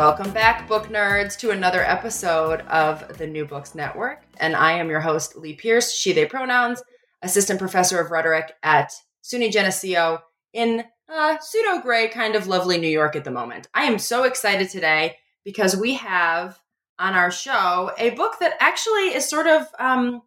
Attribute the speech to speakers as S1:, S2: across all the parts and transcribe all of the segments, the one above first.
S1: Welcome back, book nerds, to another episode of the New Books Network. And I am your host, Lee Pierce, she, they pronouns, assistant professor of rhetoric at SUNY Geneseo in uh, pseudo gray, kind of lovely New York at the moment. I am so excited today because we have on our show a book that actually is sort of um,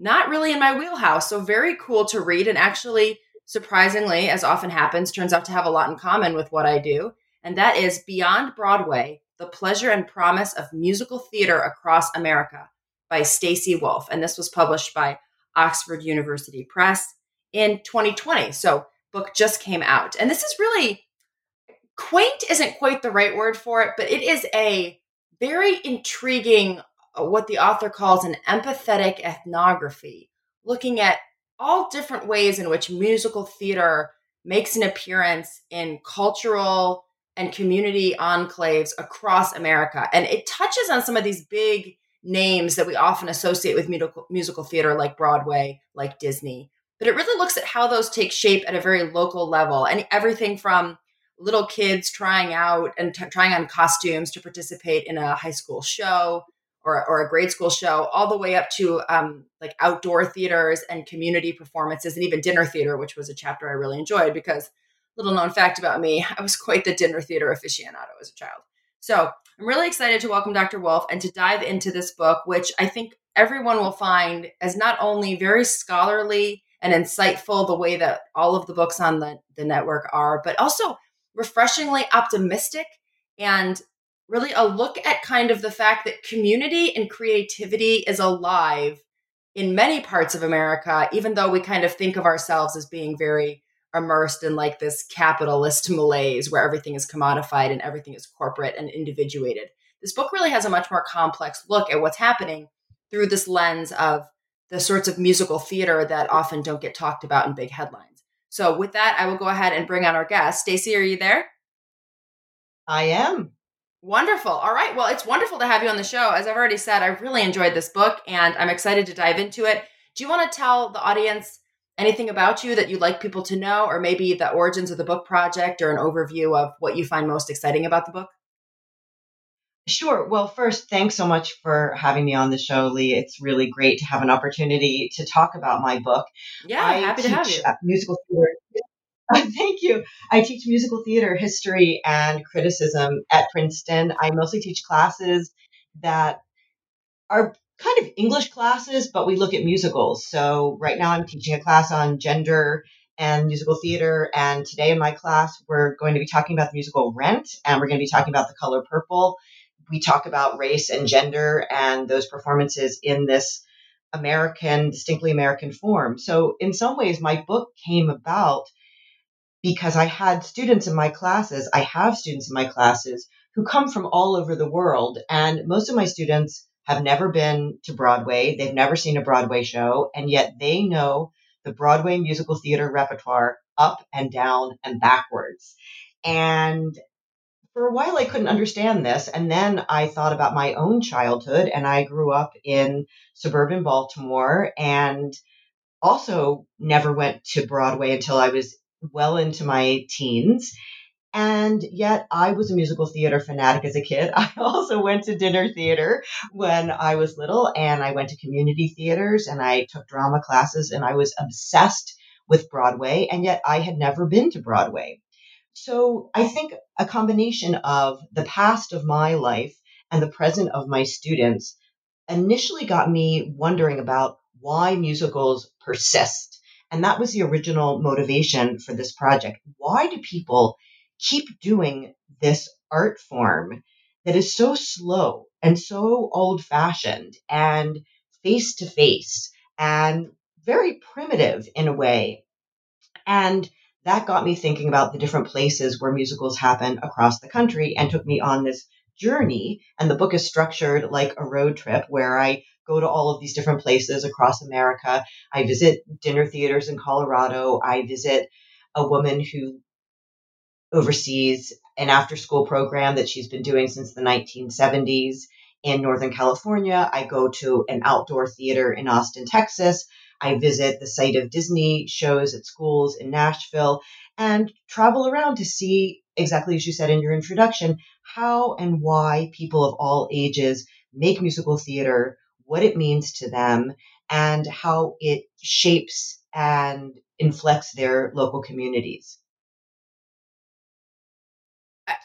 S1: not really in my wheelhouse. So, very cool to read, and actually, surprisingly, as often happens, turns out to have a lot in common with what I do and that is Beyond Broadway The Pleasure and Promise of Musical Theater Across America by Stacy Wolf. And this was published by Oxford University Press in 2020. So, book just came out. And this is really quaint, isn't quite the right word for it, but it is a very intriguing, uh, what the author calls an empathetic ethnography, looking at all different ways in which musical theater makes an appearance in cultural and community enclaves across America. And it touches on some of these big names that we often associate with musical, musical theater, like Broadway, like Disney. But it really looks at how those take shape at a very local level and everything from little kids trying out and t- trying on costumes to participate in a high school show or, or a grade school show, all the way up to um, like outdoor theaters and community performances and even dinner theater, which was a chapter I really enjoyed because little known fact about me, I was quite the dinner theater aficionado as a child. So I'm really excited to welcome Dr. Wolf and to dive into this book, which I think everyone will find as not only very scholarly and insightful, the way that all of the books on the, the network are, but also refreshingly optimistic and really a look at kind of the fact that community and creativity is alive in many parts of America, even though we kind of think of ourselves as being very immersed in like this capitalist malaise where everything is commodified and everything is corporate and individuated. This book really has a much more complex look at what's happening through this lens of the sorts of musical theater that often don't get talked about in big headlines. So with that, I will go ahead and bring on our guest. Stacy, are you there?
S2: I am.
S1: Wonderful. All right. Well, it's wonderful to have you on the show. As I've already said, I really enjoyed this book and I'm excited to dive into it. Do you want to tell the audience anything about you that you'd like people to know, or maybe the origins of the book project or an overview of what you find most exciting about the book?
S2: Sure. Well, first, thanks so much for having me on the show, Lee. It's really great to have an opportunity to talk about my book.
S1: Yeah, I happy to have you.
S2: Musical theater. Thank you. I teach musical theater history and criticism at Princeton. I mostly teach classes that are kind of English classes, but we look at musicals. So right now I'm teaching a class on gender and musical theater. And today in my class, we're going to be talking about the musical Rent and we're going to be talking about the color purple. We talk about race and gender and those performances in this American, distinctly American form. So in some ways, my book came about because I had students in my classes. I have students in my classes who come from all over the world. And most of my students have never been to Broadway. They've never seen a Broadway show, and yet they know the Broadway musical theater repertoire up and down and backwards. And for a while, I couldn't understand this. And then I thought about my own childhood, and I grew up in suburban Baltimore and also never went to Broadway until I was well into my teens. And yet I was a musical theater fanatic as a kid. I also went to dinner theater when I was little and I went to community theaters and I took drama classes and I was obsessed with Broadway. And yet I had never been to Broadway. So I think a combination of the past of my life and the present of my students initially got me wondering about why musicals persist. And that was the original motivation for this project. Why do people keep doing this art form that is so slow and so old fashioned and face to face and very primitive in a way. And that got me thinking about the different places where musicals happen across the country and took me on this journey. And the book is structured like a road trip where I go to all of these different places across America. I visit dinner theaters in Colorado. I visit a woman who oversees an after school program that she's been doing since the 1970s in Northern California. I go to an outdoor theater in Austin, Texas. I visit the site of Disney shows at schools in Nashville and travel around to see exactly as you said in your introduction how and why people of all ages make musical theater, what it means to them, and how it shapes and inflects their local communities.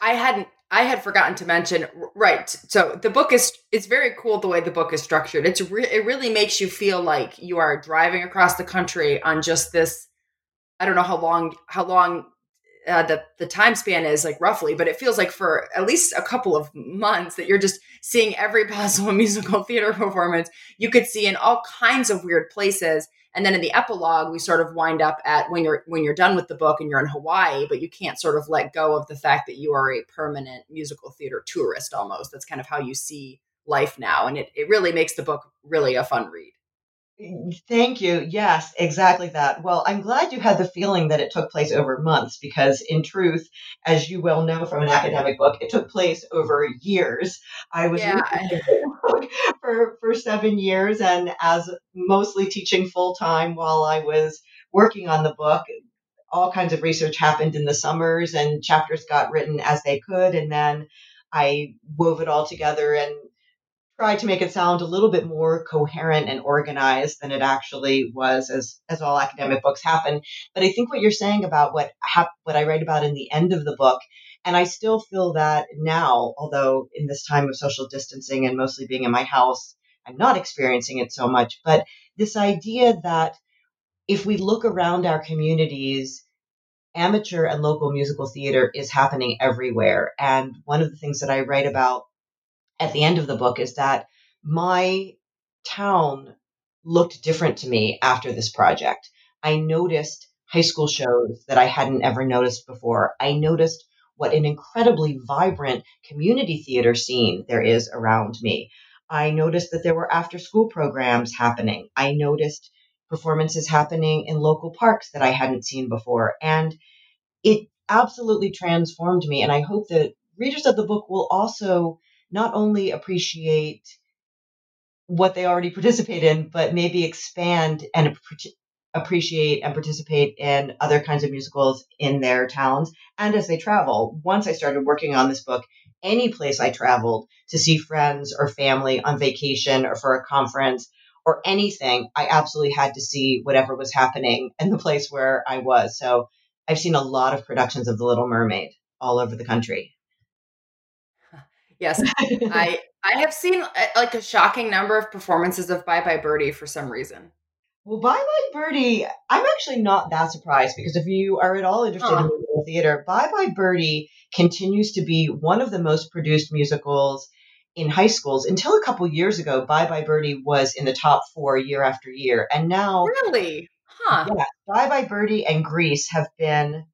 S1: I hadn't I had forgotten to mention right. So the book is it's very cool the way the book is structured. It's re- it really makes you feel like you are driving across the country on just this. I don't know how long how long uh, the the time span is like roughly, but it feels like for at least a couple of months that you're just seeing every possible musical theater performance you could see in all kinds of weird places and then in the epilogue we sort of wind up at when you're when you're done with the book and you're in hawaii but you can't sort of let go of the fact that you are a permanent musical theater tourist almost. That's kind of how you see life now. And it, it really makes the book really a fun read
S2: Thank you. Yes, exactly that. Well, I'm glad you had the feeling that it took place over months because, in truth, as you well know from an academic book, it took place over years. I was yeah. for for seven years, and as mostly teaching full time while I was working on the book, all kinds of research happened in the summers, and chapters got written as they could, and then I wove it all together and tried to make it sound a little bit more coherent and organized than it actually was as as all academic books happen. But i think what you're saying about what hap- what i write about in the end of the book and i still feel that now although in this time of social distancing and mostly being in my house i'm not experiencing it so much but this idea that if we look around our communities amateur and local musical theater is happening everywhere. And one of the things that i write about at the end of the book is that my town looked different to me after this project. I noticed high school shows that I hadn't ever noticed before. I noticed what an incredibly vibrant community theater scene there is around me. I noticed that there were after school programs happening. I noticed performances happening in local parks that I hadn't seen before. And it absolutely transformed me. And I hope that readers of the book will also not only appreciate what they already participate in, but maybe expand and appreciate and participate in other kinds of musicals in their towns and as they travel. Once I started working on this book, any place I traveled to see friends or family on vacation or for a conference or anything, I absolutely had to see whatever was happening in the place where I was. So I've seen a lot of productions of The Little Mermaid all over the country.
S1: Yes, I I have seen uh, like a shocking number of performances of Bye Bye Birdie for some reason.
S2: Well, Bye Bye Birdie, I'm actually not that surprised because if you are at all interested in musical theater, Bye Bye Birdie continues to be one of the most produced musicals in high schools. Until a couple years ago, Bye Bye Birdie was in the top four year after year, and now
S1: really, huh?
S2: Yeah, Bye Bye Birdie and Grease have been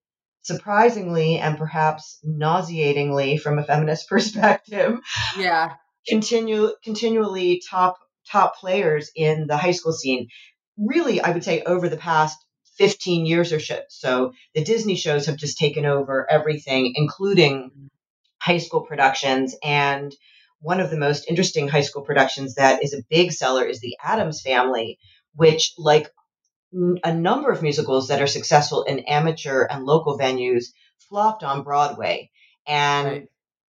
S2: surprisingly and perhaps nauseatingly from a feminist perspective
S1: yeah.
S2: continue continually top top players in the high school scene. Really i would say over the past 15 years or so the disney shows have just taken over everything including high school productions. And one of the most interesting high school productions that is a big seller is the addams family which like a number of musicals that are successful in amateur and local venues flopped on Broadway. And right.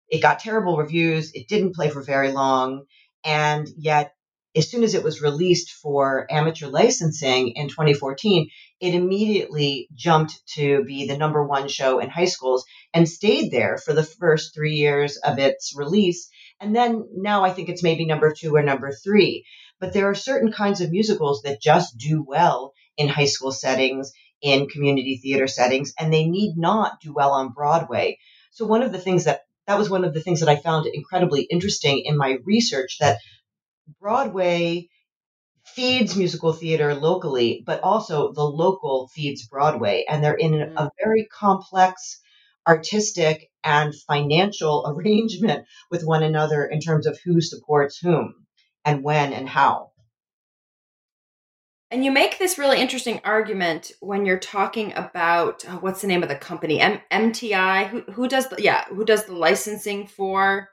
S2: it got terrible reviews. It didn't play for very long. And yet, as soon as it was released for amateur licensing in 2014, it immediately jumped to be the number one show in high schools and stayed there for the first three years of its release. And then now I think it's maybe number two or number three. But there are certain kinds of musicals that just do well in high school settings, in community theater settings, and they need not do well on Broadway. So one of the things that that was one of the things that I found incredibly interesting in my research that Broadway feeds musical theater locally, but also the local feeds Broadway. And they're in
S1: Mm.
S2: a very complex artistic and financial arrangement with one another in terms of who supports whom and when and how.
S1: And you make this really interesting argument when you're talking about oh, what's the name of the company? M- MTI. Who who does the yeah who does the licensing for?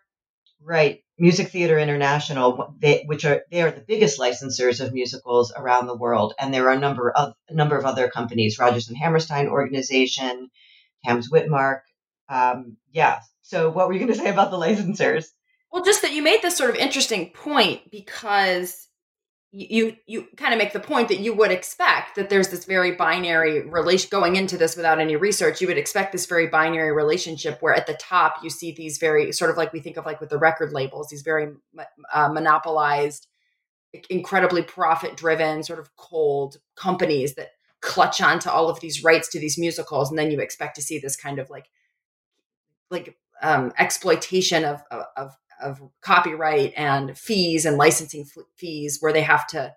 S2: Right, Music Theater International, they, which are they are the biggest licensors of musicals around the world, and there are a number of a number of other companies, Rodgers and Hammerstein organization, Tams Witmark. Um, yeah. So, what were you going to say about the licensors?
S1: Well, just that you made this sort of interesting point because you you kind of make the point that you would expect that there's this very binary relation going into this without any research you would expect this very binary relationship where at the top you see these very sort of like we think of like with the record labels these very uh, monopolized incredibly profit driven sort of cold companies that clutch onto all of these rights to these musicals and then you expect to see this kind of like like um, exploitation of, of of copyright and fees and licensing fees where they have to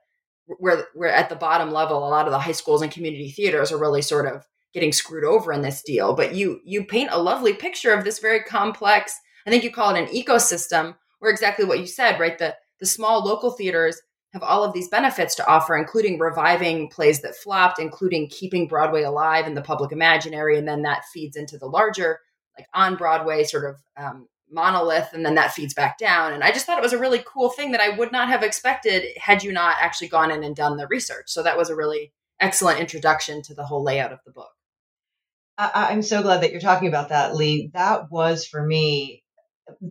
S1: where we're at the bottom level a lot of the high schools and community theaters are really sort of getting screwed over in this deal. But you you paint a lovely picture of this very complex i think you call it an ecosystem where exactly what you said right? The the small local theaters have all of these benefits to offer including reviving plays that flopped including keeping broadway alive in the public imaginary and then that feeds into the larger like on broadway sort of um, monolith and then that feeds back down. And i just thought it was a really cool thing that i would not have expected had you not actually gone in and done the research. So that was a really excellent introduction to the whole layout of the book.
S2: I, i'm so glad that you're talking about that lee. That was for me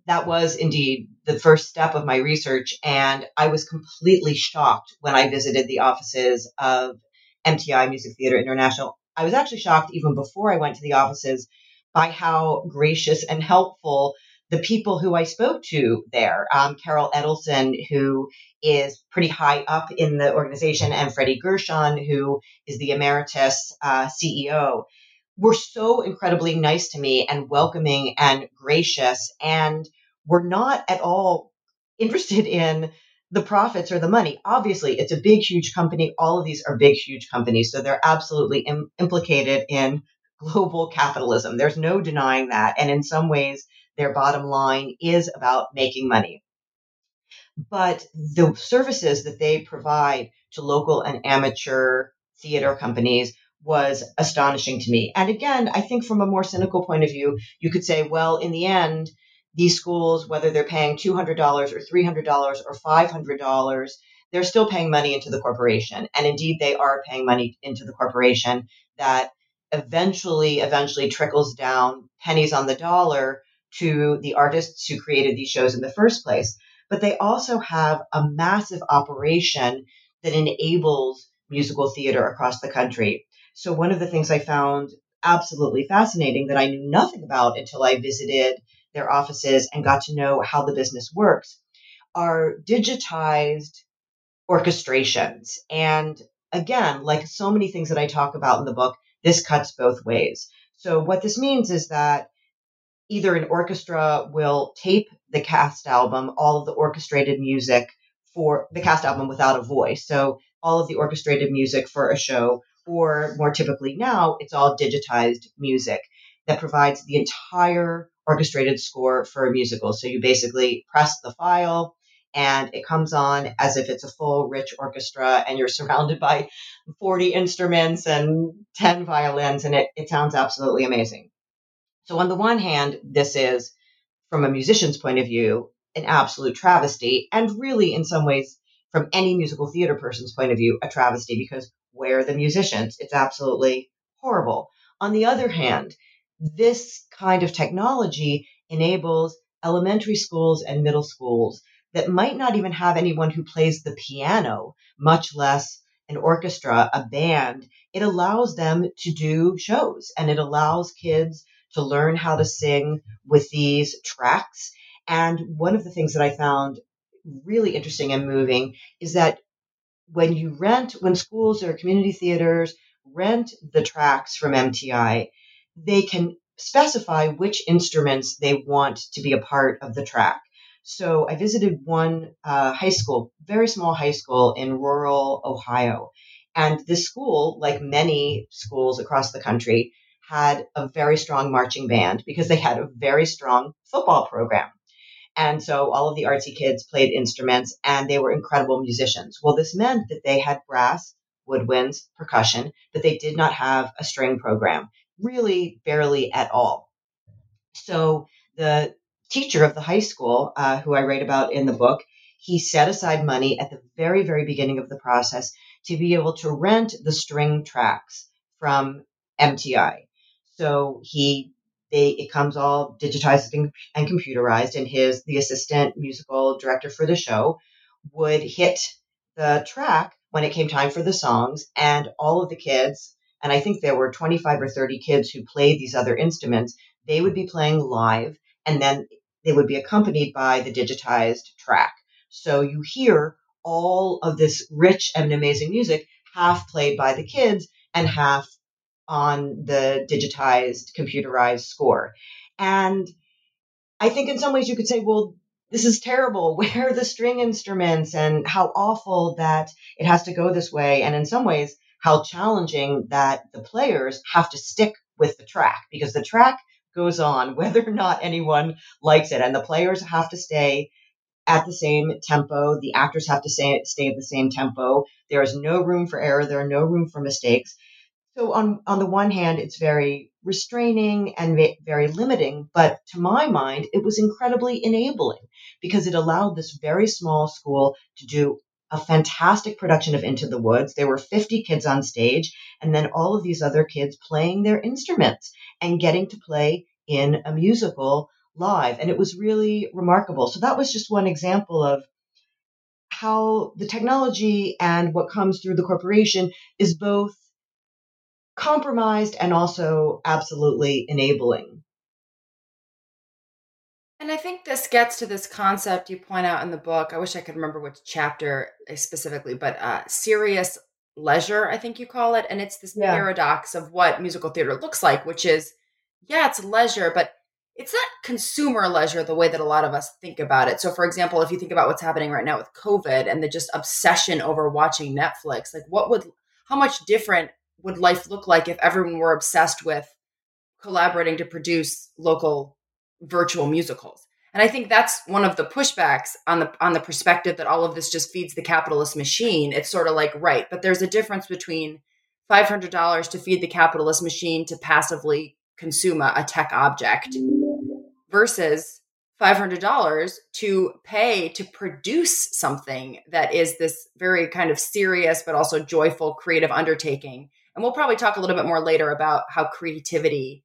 S2: that was indeed the first step of my research and i was completely shocked when i visited the offices of mti music theater international. I was actually shocked even before i went to the offices by how gracious and helpful the people who I spoke to there, um, Carol Edelson, who is pretty high up in the organization, and Freddie Gershon, who is the emeritus uh, CEO, were so incredibly nice to me and welcoming and gracious, and were not at all interested in the profits or the money. Obviously, it's a big, huge company. All of these are big, huge companies, so they're absolutely Im- implicated in global capitalism. There's no denying that, and in some ways their bottom line is about making money. But the services that they provide to local and amateur theater companies was astonishing to me. And again, I think from a more cynical point of view, you could say, well, in the end, these schools, whether they're paying $200 or $300 or $500, they're still paying money into the corporation. And indeed, they are paying money into the corporation that eventually, eventually trickles down pennies on the dollar to the artists who created these shows in the first place. But they also have a massive operation that enables musical theater across the country. So, one of the things I found absolutely fascinating that I knew nothing about until I visited their offices and got to know how the business works are digitized orchestrations. And again, like so many things that I talk about in the book, this cuts both ways. So, what this means is that either an orchestra will tape the cast album, all of the orchestrated music for the cast album without a voice. So all of the orchestrated music for a show, or more typically now, it's all digitized music that provides the entire orchestrated score for a musical. So you basically press the file and it comes on as if it's a full rich orchestra and you're surrounded by 40 instruments and 10 violins and it, it sounds absolutely amazing. So, on the one hand, this is, from a musician's point of view, an absolute travesty, and really, in some ways, from any musical theater person's point of view, a travesty because where are the musicians? It's absolutely horrible. On the other hand, this kind of technology enables elementary schools and middle schools that might not even have anyone who plays the piano, much less an orchestra, a band. It allows them to do shows and it allows kids to learn how to sing with these tracks. And one of the things that I found really interesting and moving is that when you rent, when schools or community theaters rent the tracks from MTI, they can specify which instruments they want to be a part of the track. So I visited one uh, high school, very small high school in rural Ohio. And this school, like many schools across the country, had a very strong marching band because they had a very strong football program. And so all of the artsy kids played instruments and they were incredible musicians. Well, this meant that they had brass, woodwinds, percussion, but they did not have a string program, really barely at all. So the teacher of the high school, uh, who I write about in the book, he set aside money at the very, very beginning of the process to be able to rent the string tracks from MTI. So he they it comes all digitized and, computerized, and his the assistant musical director for the show would hit the track when it came time for the songs, and all of the kids, and I think there were 25 or 30 kids who played these other instruments, they would be playing live, and then they would be accompanied by the digitized track. So you hear all of this rich and amazing music, half played by the kids and half on the digitized, computerized score. And I think in some ways you could say, well, this is terrible. Where are the string instruments and how awful that it has to go this way? And in some ways, how challenging that the players have to stick with the track because the track goes on whether or not anyone likes it. And the players have to stay at the same tempo. The actors have to stay, stay at the same tempo. There is no room for error. There are no room for mistakes. So on on the one hand, it's very restraining and very limiting, but to my mind, it was incredibly enabling because it allowed this very small school to do a fantastic production of Into the Woods. There were 50 kids on stage, and then all of these other kids playing their instruments and getting to play in a musical live. And it was really remarkable. So that was just one example of how the technology and what comes through the corporation is both compromised and also absolutely enabling.
S1: And I think this gets to this concept you point out in the book. I wish I could remember which chapter specifically, but uh, serious leisure, I think you call it. And it's this yeah. paradox of what musical theater looks like, which is, yeah, it's leisure, but it's not consumer leisure the way that a lot of us think about it. So, for example, if you think about what's happening right now with COVID and the just obsession over watching Netflix, like what would, how much different would life look like if everyone were obsessed with collaborating to produce local virtual musicals? And I think that's one of the pushbacks on the on the perspective that all of this just feeds the capitalist machine. It's sort of like right, but there's a difference between five hundred dollars to feed the capitalist machine to passively consume a, a tech object versus $500 to pay to produce something that is this very kind of serious but also joyful creative undertaking and we'll probably talk a little bit more later about how creativity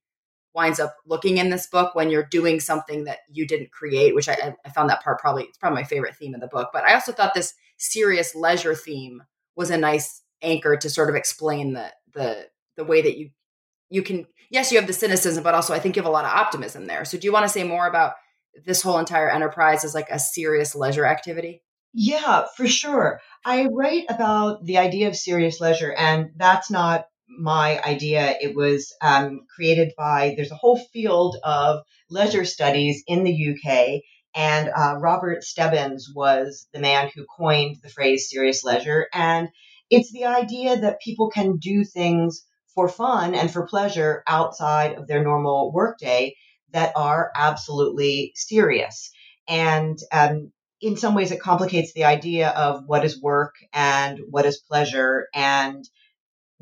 S1: winds up looking in this book when you're doing something that you didn't create, which I, I found that part probably it's probably my favorite theme of the book. But I also thought this serious leisure theme was a nice anchor to sort of explain the the the way that you you can yes you have the cynicism but also i think you have a lot of optimism there so do you want to say more about this whole entire enterprise as like a serious leisure activity
S2: yeah, for sure. I write about the idea of serious leisure, and that's not my idea. It was um, created by, there's a whole field of leisure studies in the UK, and uh, Robert Stebbins was the man who coined the phrase serious leisure. And it's the idea that people can do things for fun and for pleasure outside of their normal workday that are absolutely serious. And um, in some ways it complicates the idea of what is work and what is pleasure and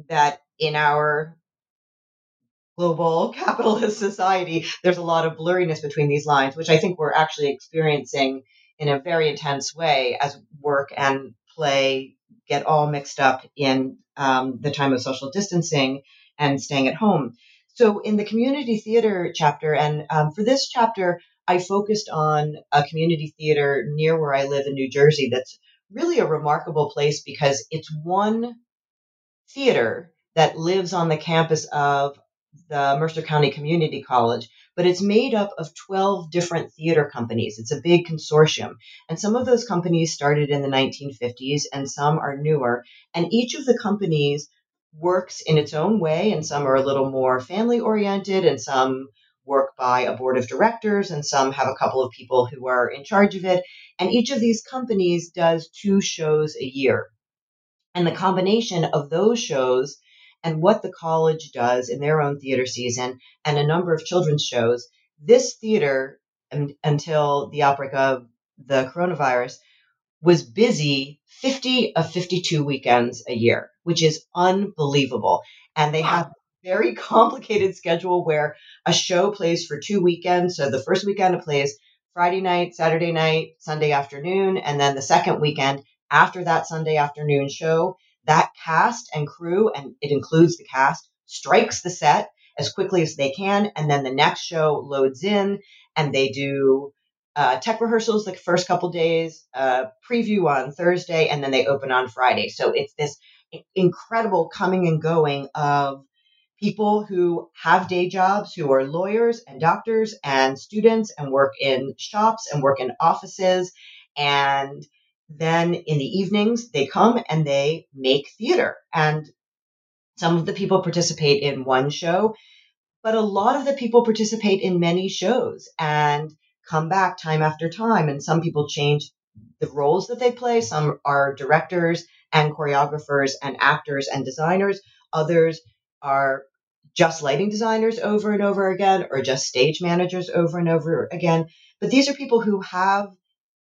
S2: that in our global capitalist society there's a lot of blurriness between these lines which i think we're actually experiencing in a very intense way as work and play get all mixed up in um, the time of social distancing and staying at home. So in the community theater chapter and um, for this chapter I focused on a community theater near where I live in New Jersey that's really a remarkable place because it's one theater that lives on the campus of the Mercer County Community College, but it's made up of 12 different theater companies. It's a big consortium. And some of those companies started in the 1950s and some are newer. And each of the companies works in its own way, and some are a little more family oriented and some work by a board of directors, and some have a couple of people who are in charge of it. And each of these companies does two shows a year. And the combination of those shows and what the college does in their own theater season and a number of children's shows, this theater, until the outbreak of the coronavirus, was busy 50 of 52 weekends a year, which is unbelievable. And they have very complicated schedule where a show plays for two weekends. So the first weekend it plays Friday night, Saturday night, Sunday afternoon, and then the second weekend after that Sunday afternoon show, that cast and crew, and it includes the cast, strikes the set as quickly as they can, and then the next show loads in, and they do uh, tech rehearsals the first couple days, uh, preview on Thursday, and then they open on Friday. So it's this incredible coming and going of people who have day jobs, who are lawyers and doctors and students and work in shops and work in offices. And then in the evenings, they come and they make theater. And some of the people participate in one show, but a lot of the people participate in many shows. And come back time after time. And some people change the roles that they play. Some are directors and choreographers and actors and designers. Others are just lighting designers over and over again or just stage managers over and over again. But these are people who have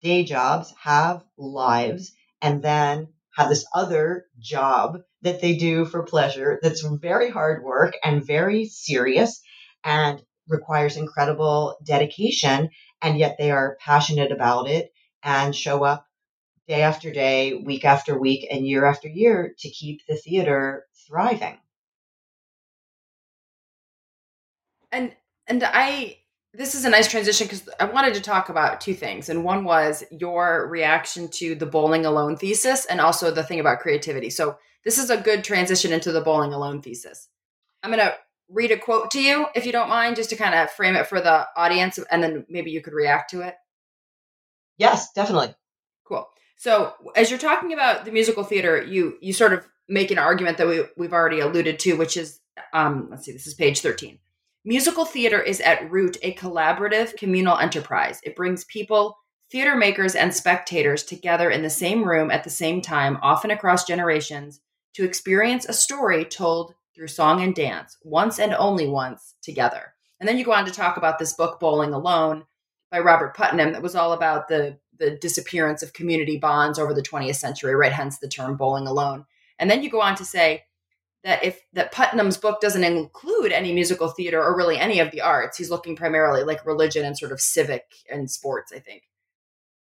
S2: day jobs, have lives, and then have this other job that they do for pleasure that's very hard work and very serious and requires incredible dedication and yet they are passionate about it and show up day after day, week after week, and year after year to keep the theater thriving.
S1: And and I this is a nice transition because I wanted to talk about two things. And one was your reaction to the bowling alone thesis and also the thing about creativity. So this is a good transition into the bowling alone thesis. I'm going to read a quote to you, if you don't mind, just to kind of frame it for the audience, and then maybe you could react to it?
S2: Yes, definitely.
S1: Cool. So, as you're talking about the musical theater, you you sort of make an argument that we we've already alluded to, which is, um, let's see, this is page 13. Musical theater is at root a collaborative communal enterprise. It brings people, theater makers, and spectators together in the same room at the same time, often across generations, to experience a story told through song and dance, once and only once together. And then you go on to talk about this book, Bowling Alone, by Robert Putnam, that was all about the the disappearance of community bonds over the 20th century, right? Hence the term bowling alone. And then you go on to say that if that Putnam's book doesn't include any musical theater or really any of the arts, he's looking primarily like religion and sort of civic and sports, I think.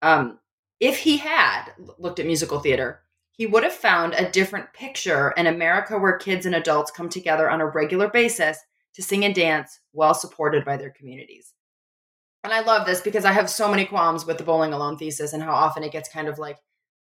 S1: Um, if he had looked at musical theater, he would have found a different picture in America where kids and adults come together on a regular basis to sing and dance well supported by their communities. And I love this because I have so many qualms with the bowling alone thesis and how often it gets kind of like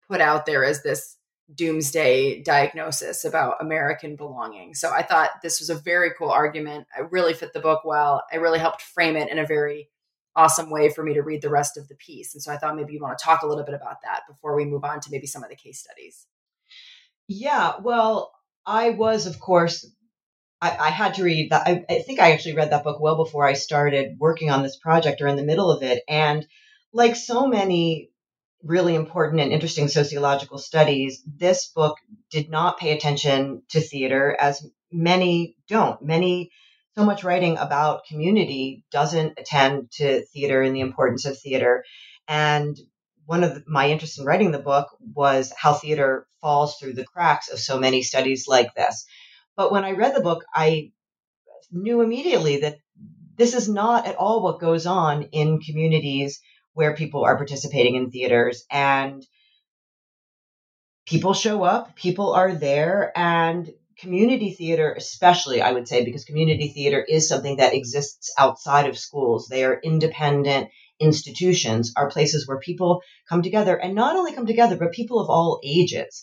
S1: put out there as this doomsday diagnosis about American belonging. So I thought this was a very cool argument. I really fit the book well. I really helped frame it in a very awesome way for me to read the rest of the piece. And so I thought maybe you want to talk a little bit about that before we move on to maybe some of the case studies.
S2: Yeah, well, I was, of course, I, I had to read that. I, I think I actually read that book well before I started working on this project or in the middle of it. And like so many really important and interesting sociological studies, this book did not pay attention to theater as many don't. Many so much writing about community doesn't attend to theater and the importance of theater. And one of the, my interests in writing the book was how theater falls through the cracks of so many studies like this. But when I read the book, I knew immediately that this is not at all what goes on in communities where people are participating in theaters and people show up, people are there, and community theater, especially, I would say, because community theater is something that exists outside of schools. They are independent institutions, are places where people come together and not only come together, but people of all ages.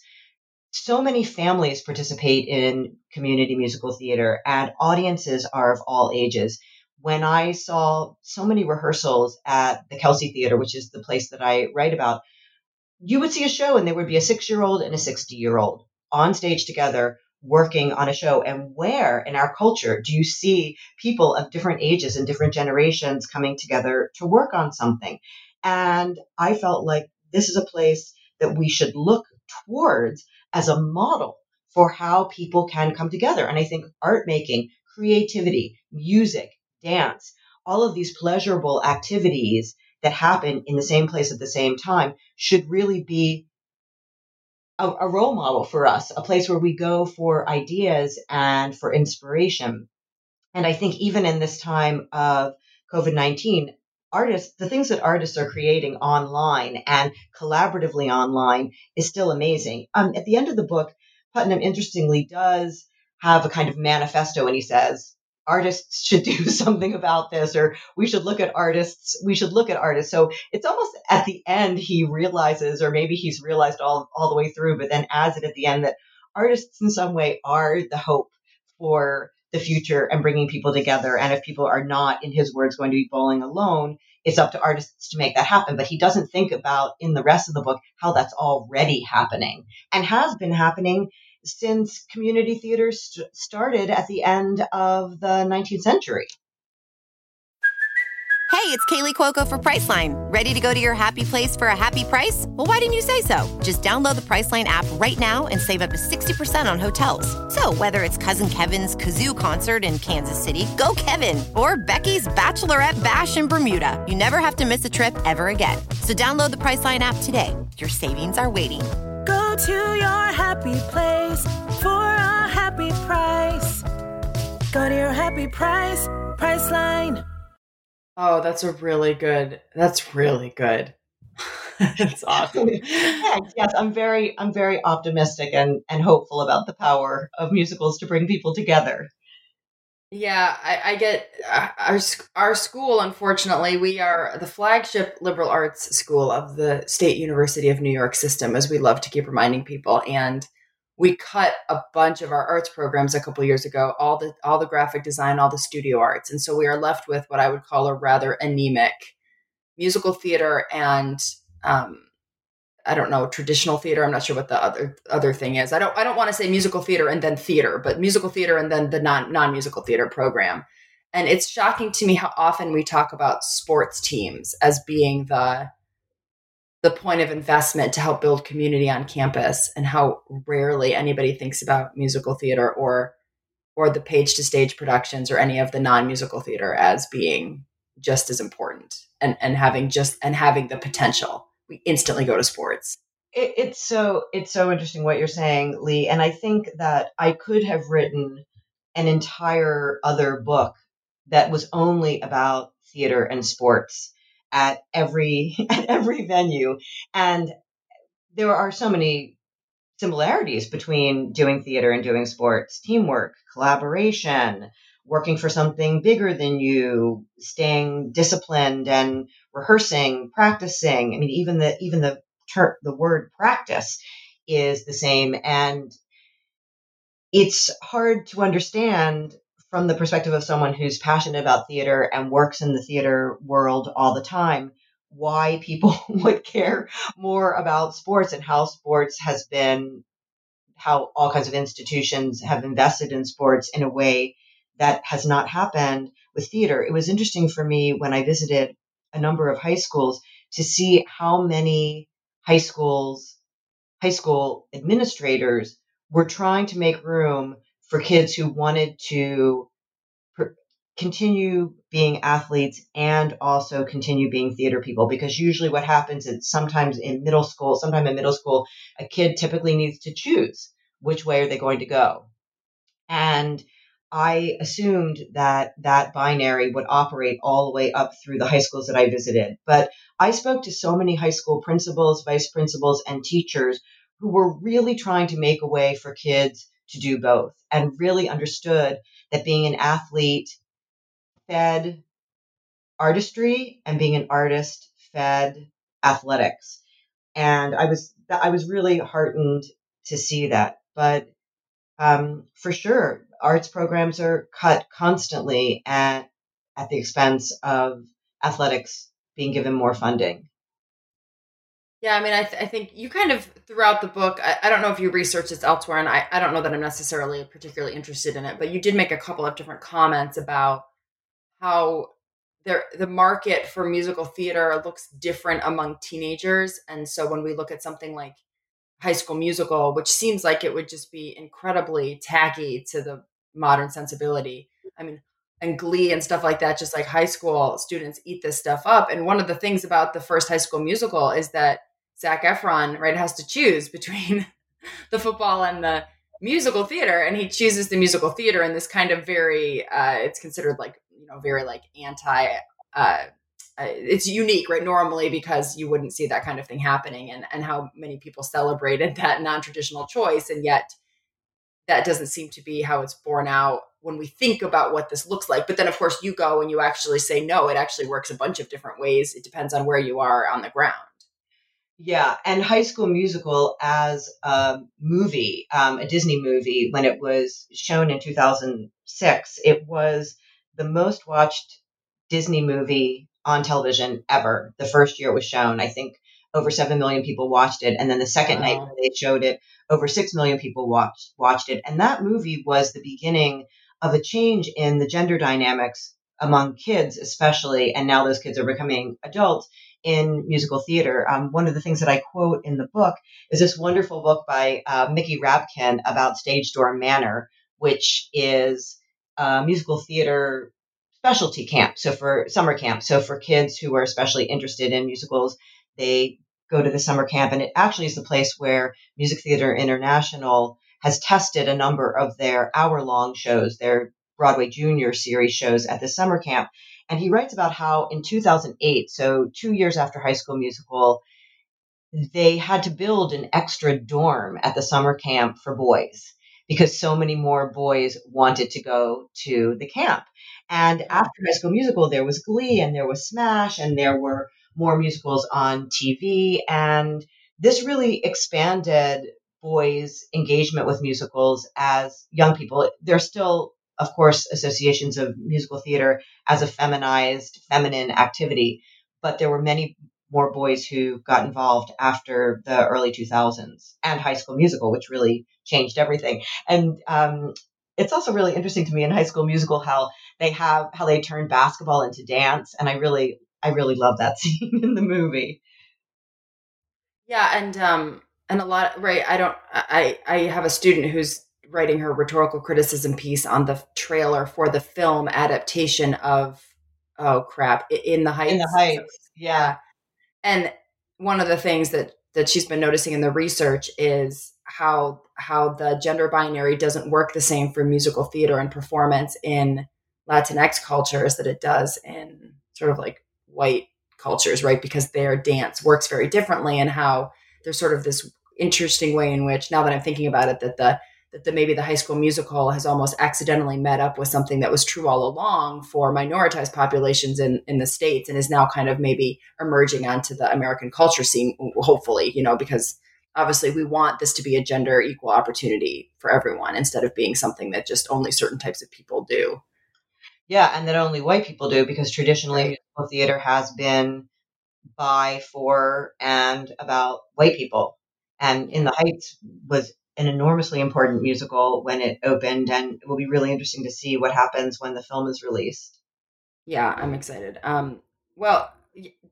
S2: So many families participate in community musical theater and audiences are of all ages. When I saw so many rehearsals at the Kelsey Theater, which is the place that I write about, you would see a show and there would be a six year old and a 60 year old on stage together working on a show. And where in our culture do you see people of different ages and different generations coming together to work on something? And i felt like this is a place that we should look towards as a model for how people can come together. And i think art making creativity music dance all of these pleasurable activities that happen in the same place at the same time should really be a, a, role model for us, a place where we go for ideas and for inspiration. And I think even in this time of COVID 19, artists, the things that artists are creating online and collaboratively online is still amazing. Um, at the end of the book, Putnam interestingly does have a kind of manifesto and he says, artists should do something about this or we should look at artists we should look at artists. So it's almost at the end he realizes or maybe he's realized all all the way through but then adds it at the end that artists in some way are the hope for the future and bringing people together. And if people are not in his words going to be bowling alone it's up to artists to make that happen. But he doesn't think about in the rest of the book how that's already happening and has been happening since community theater st- started at the end of the 19th century.
S3: Hey, it's Kaley Cuoco for Priceline. Ready to go to your happy place for a happy price? Well, why didn't you say so? Just download the Priceline app right now and save up to 60% on hotels. So, whether it's Cousin Kevin's Kazoo concert in Kansas City, go Kevin, or Becky's Bachelorette Bash in Bermuda, you never have to miss a trip ever again. So, download the Priceline app today. Your savings are waiting
S4: Go to your happy place for a happy price. Go to your happy price, Priceline.
S1: Oh, that's a really good. That's really good. it's awesome.
S2: yes, yes, I'm very, I'm very optimistic and and hopeful about the power of musicals to bring people together.
S1: Yeah, I, I get uh, our our school. Unfortunately, we are the flagship liberal arts school of the State University of New York system, as we love to keep reminding people. And we cut a bunch of our arts programs a couple years ago, all the all the graphic design, all the studio arts, and so we are left with what I would call a rather anemic musical theater and um, I don't know traditional theater. I'm not sure what the other other thing is. I don't I don't want to say musical theater and then theater, but musical theater and then the non non musical theater program. And it's shocking to me how often we talk about sports teams as being the the point of investment to help build community on campus and how rarely anybody thinks about musical theater or or the page to stage productions or any of the non-musical theater as being just as important and and having just and having the potential we instantly go to sports.
S2: It, it's so it's so interesting what you're saying, Lee, and I think that I could have written an entire other book that was only about theater and sports at every at every venue and there are so many similarities between doing theater and doing sports teamwork collaboration working for something bigger than you, staying disciplined and rehearsing, practicing. I mean, even the even the ter- the word practice is the same, and it's hard to understand from the perspective of someone who's passionate about theater and works in the theater world all the time why people would care more about sports and how sports has been how all kinds of institutions have invested in sports in a way that has not happened with theater. It was interesting for me when I visited a number of high schools to see how many high schools, high school administrators were trying to make room for kids who wanted to continue being athletes and also continue being theater people. Because usually what happens is sometimes in middle school sometime in middle school a kid typically needs to choose which way are they going to go. And I assumed that that binary would operate all the way up through the high schools that I visited. But I spoke to so many high school principals, vice principals, and teachers who were really trying to make a way for kids to do both and really understood that being an athlete fed artistry and being an artist fed athletics. And I was I was really heartened to see that. But um, for sure, arts programs are cut constantly at at the expense of athletics being given more funding.
S1: Yeah, I mean, I, th- I think you kind of throughout the book, I, I don't know if you researched this elsewhere, and I, I don't know that I'm necessarily particularly interested in it, but you did make a couple of different comments about how there the market for musical theater looks different among teenagers. And so when we look at something like High School Musical, which seems like it would just be incredibly tacky to the modern sensibility. I mean, and Glee and stuff like that, just like high school students eat this stuff up. And one of the things about the first High School Musical is that Zac Efron, right, has to choose between the football and the musical theater, and he chooses the musical theater in this kind of very, uh, it's considered like you know very like anti. Uh, it's unique, right? Normally, because you wouldn't see that kind of thing happening, and and how many people celebrated that non-traditional choice, and yet that doesn't seem to be how it's borne out when we think about what this looks like. But then, of course, you go and you actually say, no, it actually works a bunch of different ways. It depends on where you are on the ground.
S2: Yeah, and High School Musical as a movie, um, a Disney movie, when it was shown in 2006, it was the most watched Disney movie on television ever. The first year it was shown, I think over 7 million people watched it. And then the second wow. night they showed it, over 6 million people watched, watched it. And that movie was the beginning of a change in the gender dynamics among kids, especially. And now those kids are becoming adults in musical theater. Um, one of the things that I quote in the book is this wonderful book by uh, Mickey Rapkin about Stage Door Manor, which is a musical theater specialty camp. So for summer camp. So for kids who are especially interested in musicals, they go to the summer camp and it actually is the place where Music Theater International has tested a number of their hour long shows, their Broadway Junior series shows at the summer camp. And he writes about how in 2008, so two years after High School Musical, they had to build an extra dorm at the summer camp for boys because so many more boys wanted to go to the camp. And after High School Musical, there was Glee and there was Smash and there were more musicals on TV. And this really expanded boys' engagement with musicals as young people. There's still of course, associations of musical theater as a feminized, feminine activity. But there were many more boys who got involved after the early 2000s and High School Musical, which really changed everything. And um, it's also really interesting to me in High School Musical how they have how they turn basketball into dance, and I really I really love that scene in the movie.
S1: Yeah, and um, and a lot right. I don't. I I have a student who's writing her rhetorical criticism piece on the trailer for the film adaptation of oh crap in the heights
S2: in the heights yeah
S1: and one of the things that that she's been noticing in the research is how how the gender binary doesn't work the same for musical theater and performance in latinx cultures that it does in sort of like white cultures right? Because their dance works very differently and how there's sort of this interesting way in which now that i'm thinking about it that the that the, maybe the high school musical has almost accidentally met up with something that was true all along for minoritized populations in, in the states and is now kind of maybe emerging onto the american culture scene hopefully you know because obviously we want this to be a gender equal opportunity for everyone instead of being something that just only certain types of people do
S2: yeah and that only white people do because traditionally musical theater has been by for and about white people and in the heights was an enormously important musical when it opened, and it will be really interesting to see what happens when the film is released.
S1: Yeah, I'm excited. Um, well,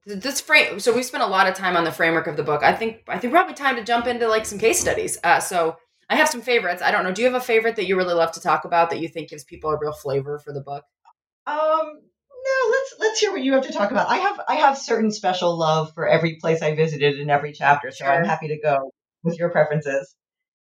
S1: this frame. So we spent a lot of time on the framework of the book. I think I think probably time to jump into like some case studies. Uh, so I have some favorites. I don't know. Do you have a favorite that you really love to talk about that you think gives people a real flavor for the book?
S2: Um, no. Let's let's hear what you have to talk about. I have I have certain special love for every place I visited in every chapter, so sure. I'm happy to go with your preferences.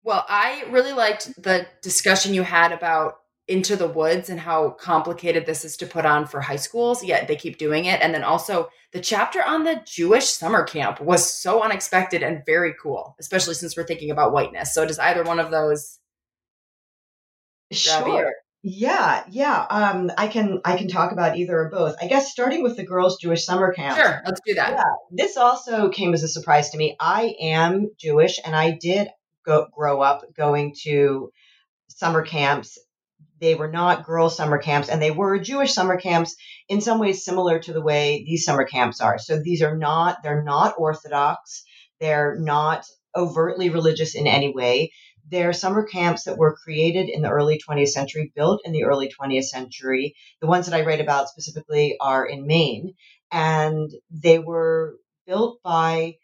S1: Well, I really liked the discussion you had about into the woods and how complicated this is to put on for high schools yet they keep doing it. And then also the chapter on the jewish summer camp was so unexpected and very cool especially since we're thinking about whiteness. So does either one of those
S2: sure. Yeah yeah um i can i can talk about either or both. I guess starting with the girls jewish summer camp.
S1: Sure let's do that.
S2: Yeah this also came as a surprise to me. I am jewish and i did go, grow up going to summer camps. They were not girl summer camps, and they were Jewish summer camps in some ways similar to the way these summer camps are. So these are not they're not orthodox. They're not overtly religious in any way. They're summer camps that were created in the early 20th century, built in the early 20th century. The ones that I write about specifically are in Maine, and they were built by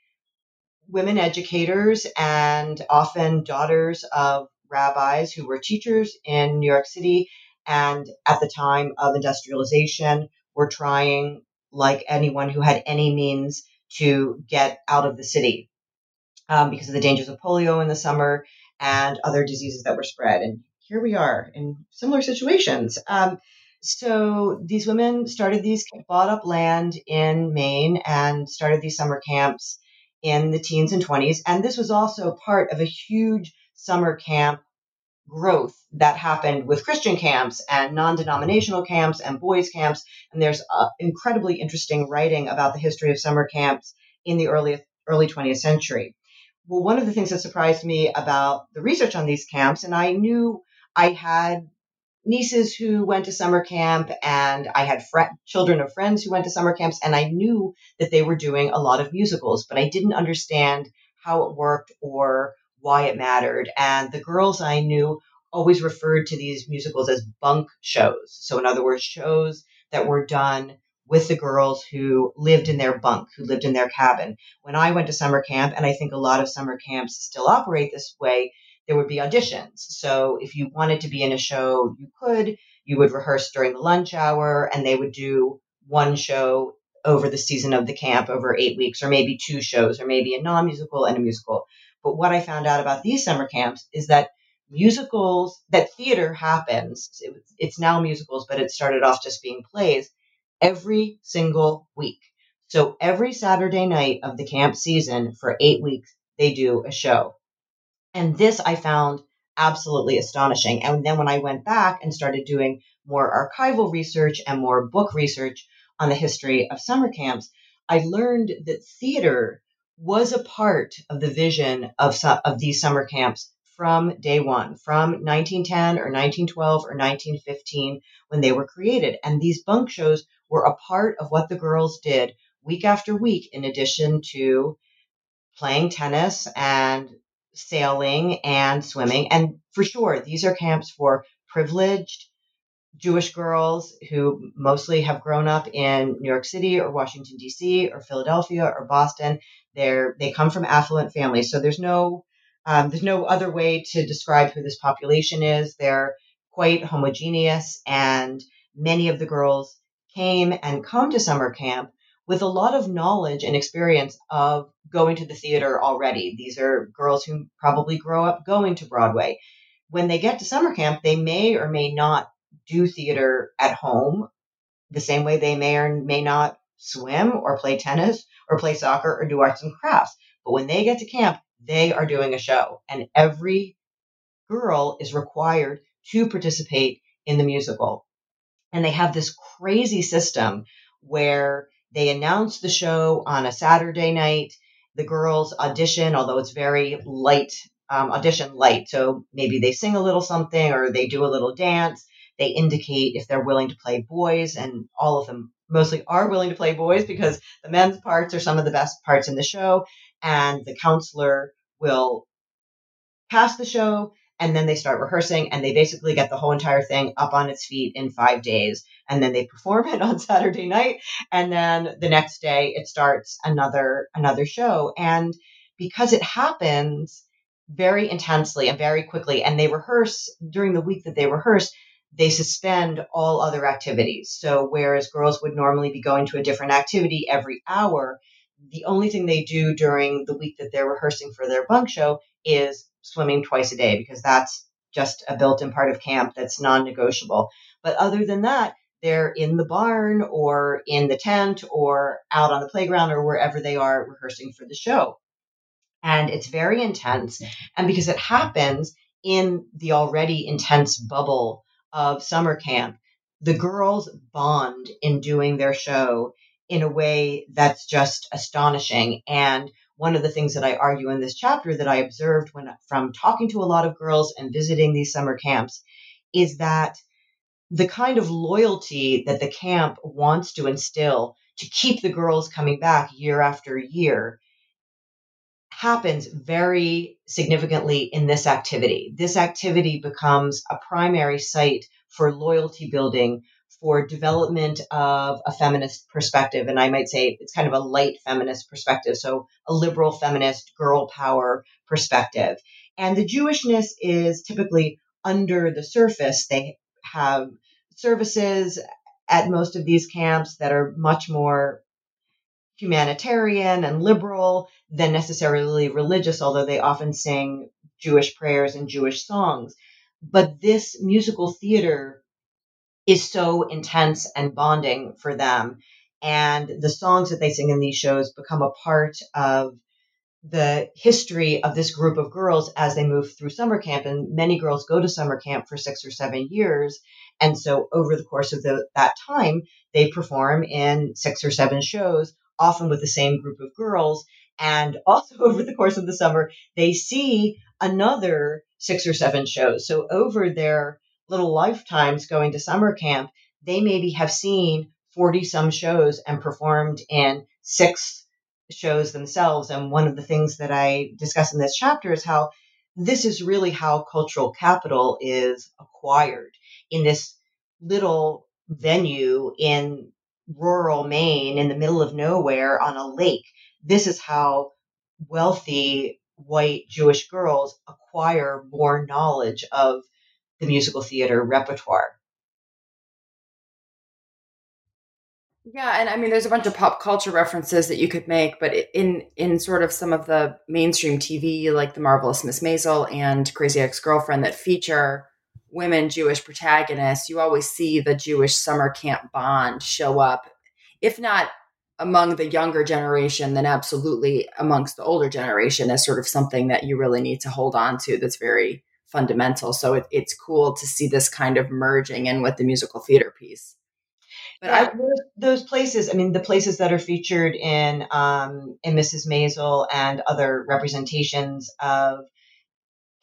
S2: women educators and often daughters of rabbis who were teachers in New York City and at the time of industrialization were trying like anyone who had any means to get out of the city um, because of the dangers of polio in the summer and other diseases that were spread. And here we are in similar situations. Um, so these women started these, bought up land in Maine and started these summer camps in the teens and 20s. And this was also part of a huge summer camp growth that happened with Christian camps and non denominational camps and boys' camps. And there's uh, incredibly interesting writing about the history of summer camps in the early, early 20th century. Well, one of the things that surprised me about the research on these camps, and I knew I had nieces who went to summer camp and I had fr- children of friends who went to summer camps and I knew that they were doing a lot of musicals, but I didn't understand how it worked or why it mattered. And the girls I knew always referred to these musicals as bunk shows. So in other words, shows that were done with the girls who lived in their bunk, who lived in their cabin. When I went to summer camp, and I think a lot of summer camps still operate this way, there would be auditions. So if you wanted to be in a show, you could. You would rehearse during the lunch hour, and they would do one show over the season of the camp over eight weeks, or maybe two shows, or maybe a non musical and a musical. But what I found out about these summer camps is that musicals, that theater happens, it's now musicals, but it started off just being plays every single week. So every Saturday night of the camp season for eight weeks, they do a show. And this I found absolutely astonishing. And then when I went back and started doing more archival research and more book research on the history of summer camps, I learned that theater was a part of the vision of, of these summer camps from day one, from 1910 or 1912 or 1915 when they were created. And these bunk shows were a part of what the girls did week after week, in addition to playing tennis and sailing and swimming. And for sure, these are camps for privileged Jewish girls who mostly have grown up in New York City or Washington D.C. or Philadelphia or Boston. They're they come from affluent families, so there's no um, there's no other way to describe who this population is. They're quite homogeneous, and many of the girls came and come to summer camp with a lot of knowledge and experience of going to the theater already. These are girls who probably grow up going to Broadway. When they get to summer camp, they may or may not do theater at home the same way they may or may not swim or play tennis or play soccer or do arts and crafts. But when they get to camp, they are doing a show and every girl is required to participate in the musical. And they have this crazy system where they announce the show on a Saturday night. The girls audition, although it's very light, um, audition light. So maybe they sing a little something or they do a little dance. They indicate if they're willing to play boys, and all of them mostly are willing to play boys because the men's parts are some of the best parts in the show. And the counselor will cast the show and then they start rehearsing and they basically get the whole entire thing up on its feet in five days and then they perform it on saturday night and then the next day it starts another another show and because it happens very intensely and very quickly and they rehearse during the week that they rehearse they suspend all other activities so whereas girls would normally be going to a different activity every hour the only thing they do during the week that they're rehearsing for their bunk show is swimming twice a day because that's just a built in part of camp that's non negotiable. But other than that, they're in the barn or in the tent or out on the playground or wherever they are rehearsing for the show. And it's very intense. And because it happens in the already intense bubble of summer camp, the girls bond in doing their show in a way that's just astonishing. And one of the things that I argue in this chapter that I observed when from talking to a lot of girls and visiting these summer camps is that the kind of loyalty that the camp wants to instill to keep the girls coming back year after year happens very significantly in this activity. This activity becomes a primary site for loyalty building, for development of a feminist perspective. And I might say it's kind of a light feminist perspective. So a liberal feminist girl power perspective. And the Jewishness is typically under the surface. They have services at most of these camps that are much more humanitarian and liberal than necessarily religious, although they often sing Jewish prayers and Jewish songs. But this musical theater is so intense and bonding for them. And the songs that they sing in these shows become a part of the history of this group of girls as they move through summer camp. And many girls go to summer camp for six or seven years. And so over the course of the, that time, they perform in six or seven shows, often with the same group of girls. And also over the course of the summer, they see another six or seven shows. So over their little lifetimes going to summer camp, they maybe have seen 40 some shows and performed in six shows themselves. And one of the things that I discuss in this chapter is how this is really how cultural capital is acquired in this little venue in rural Maine in the middle of nowhere on a lake. This is how wealthy white Jewish girls acquire more knowledge of the musical theater repertoire.
S1: Yeah, and I mean, there's a bunch of pop culture references that you could make, but in in sort of some of the mainstream TV, like the marvelous Miss Maisel and Crazy Ex Girlfriend, that feature women Jewish protagonists, you always see the Jewish summer camp bond show up, if not among the younger generation, then absolutely amongst the older generation as sort of something that you really need to hold on to. That's very fundamental. So it, it's cool to see this kind of merging in with the musical theater piece.
S2: But yeah, I, those, those, places, I mean, the places that are featured in um, in Mrs. Maisel and other representations of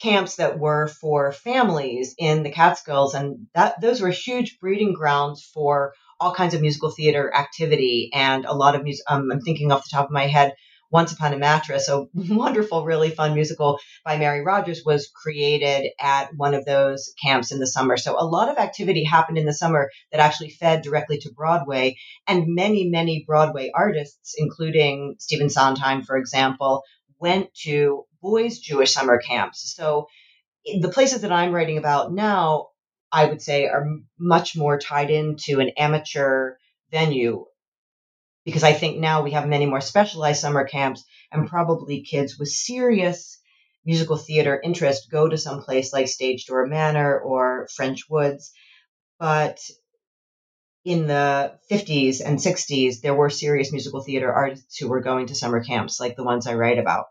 S2: camps that were for families in the Catskills, and that those were huge breeding grounds for all kinds of musical theater activity and a lot of music. Um, I'm thinking off the top of my head once Upon a Mattress, a wonderful, really fun musical by Mary Rodgers, was created at one of those camps in the summer. So a lot of activity happened in the summer that actually fed directly to Broadway. And many, many Broadway artists, including Stephen Sondheim, for example, went to boys' Jewish summer camps. So the places that I'm writing about now, I would say, are much more tied into an amateur venue because I think now we have many more specialized summer camps and probably kids with serious musical theater interest go to some place like Stage Door Manor or French Woods. But in the 50s and 60s, there were serious musical theater artists who were going to summer camps like the ones I write about.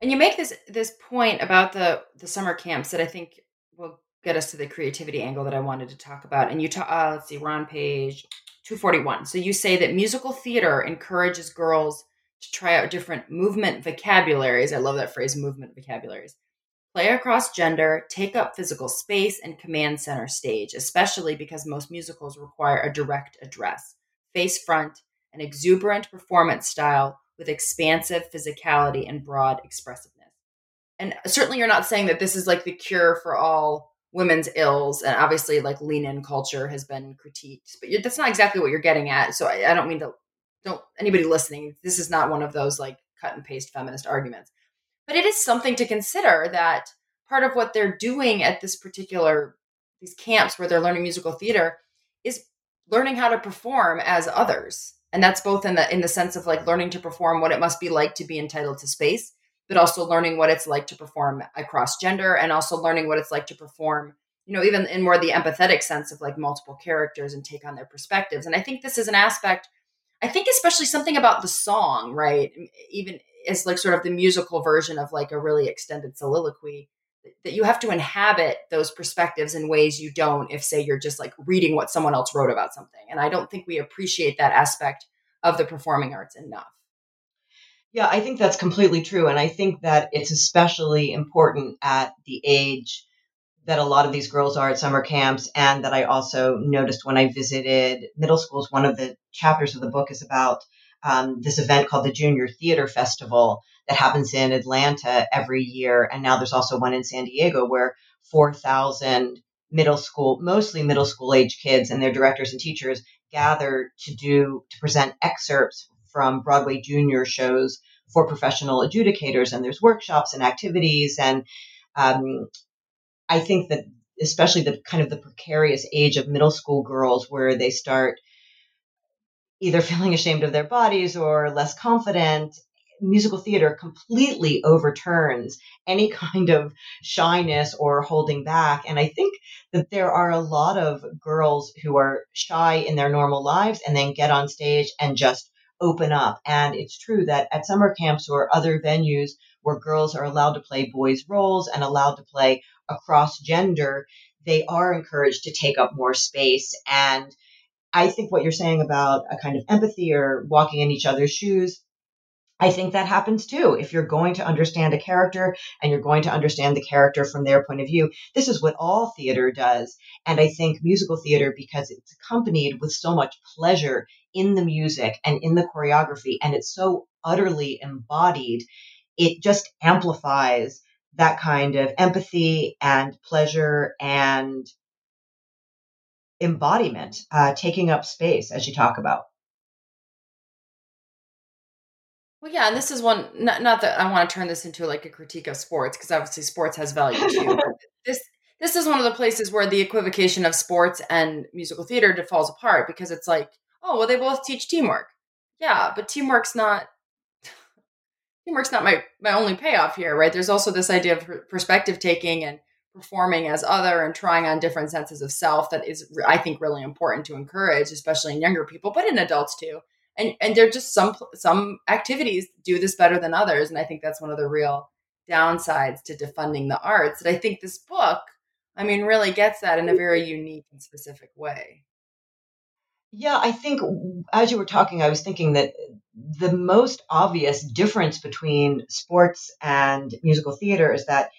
S1: And you make this this point about the the summer camps that I think will get us to the creativity angle that I wanted to talk about. And you talk, uh, let's see, we're on page 241. So you say that musical theater encourages girls to try out different movement vocabularies. I love that phrase, movement vocabularies. Play across gender, take up physical space, and command center stage, especially because most musicals require a direct address, face front, an exuberant performance style with expansive physicality and broad expressiveness. And certainly, you're not saying that this is like the cure for all women's ills and obviously like lean in culture has been critiqued but that's not exactly what you're getting at so I, I, don't mean to don't anybody listening this is not one of those like cut and paste feminist arguments but it is something to consider that part of what they're doing at this particular these camps where they're learning musical theater is learning how to perform as others and that's both in the in the sense of like learning to perform what it must be like to be entitled to space but also learning what it's like to perform across gender and also learning what it's like to perform you know even in more the empathetic sense of like multiple characters and take on their perspectives. And i think this is an aspect i think especially something about the song right? Even as like sort of the musical version of like a really extended soliloquy that you have to inhabit those perspectives in ways you don't if say you're just like reading what someone else wrote about something and i don't think we appreciate that aspect of the performing arts enough
S2: yeah, I think that's completely true. And I think that it's especially important at the age that a lot of these girls are at summer camps. And that I also noticed when I visited middle schools, one of the chapters of the book is about um, this event called the Junior Theater Festival that happens in Atlanta every year. And now there's also one in San Diego where 4,000 middle school, mostly middle school age kids and their directors and teachers gather to do, to present excerpts from Broadway junior shows for professional adjudicators. And there's workshops and activities. And um, I think that especially the kind of the precarious age of middle school girls where they start either feeling ashamed of their bodies or less confident musical theater completely overturns any kind of shyness or holding back. And I think that there are a lot of girls who are shy in their normal lives and then get on stage and just open up. And it's true that at summer camps or other venues where girls are allowed to play boys' roles and allowed to play across gender, they are encouraged to take up more space. And I think what you're saying about a kind of empathy or walking in each other's shoes I think that happens too. If you're going to understand a character and you're going to understand the character from their point of view, this is what all theater does. And I think musical theater, because it's accompanied with so much pleasure in the music and in the choreography, and it's so utterly embodied, it just amplifies that kind of empathy and pleasure and embodiment, uh, taking up space, as you talk about.
S1: Well, yeah, and this is one. Not, not that I want to turn this into like a critique of sports, because obviously sports has value too. this this is one of the places where the equivocation of sports and musical theater falls apart because it's like, oh, well, they both teach teamwork. Yeah, but teamwork's not teamwork's not my my only payoff here, right? There's also this idea of perspective taking and performing as other and trying on different senses of self that is, I think, really important to encourage, especially in younger people, but in adults too and and there are just some some activities do this better than others. And i think that's one of the real downsides to defunding the arts. That i think this book i mean really gets that in a very unique and specific way.
S2: Yeah i think as you were talking i was thinking that the most obvious difference between sports and musical theater is that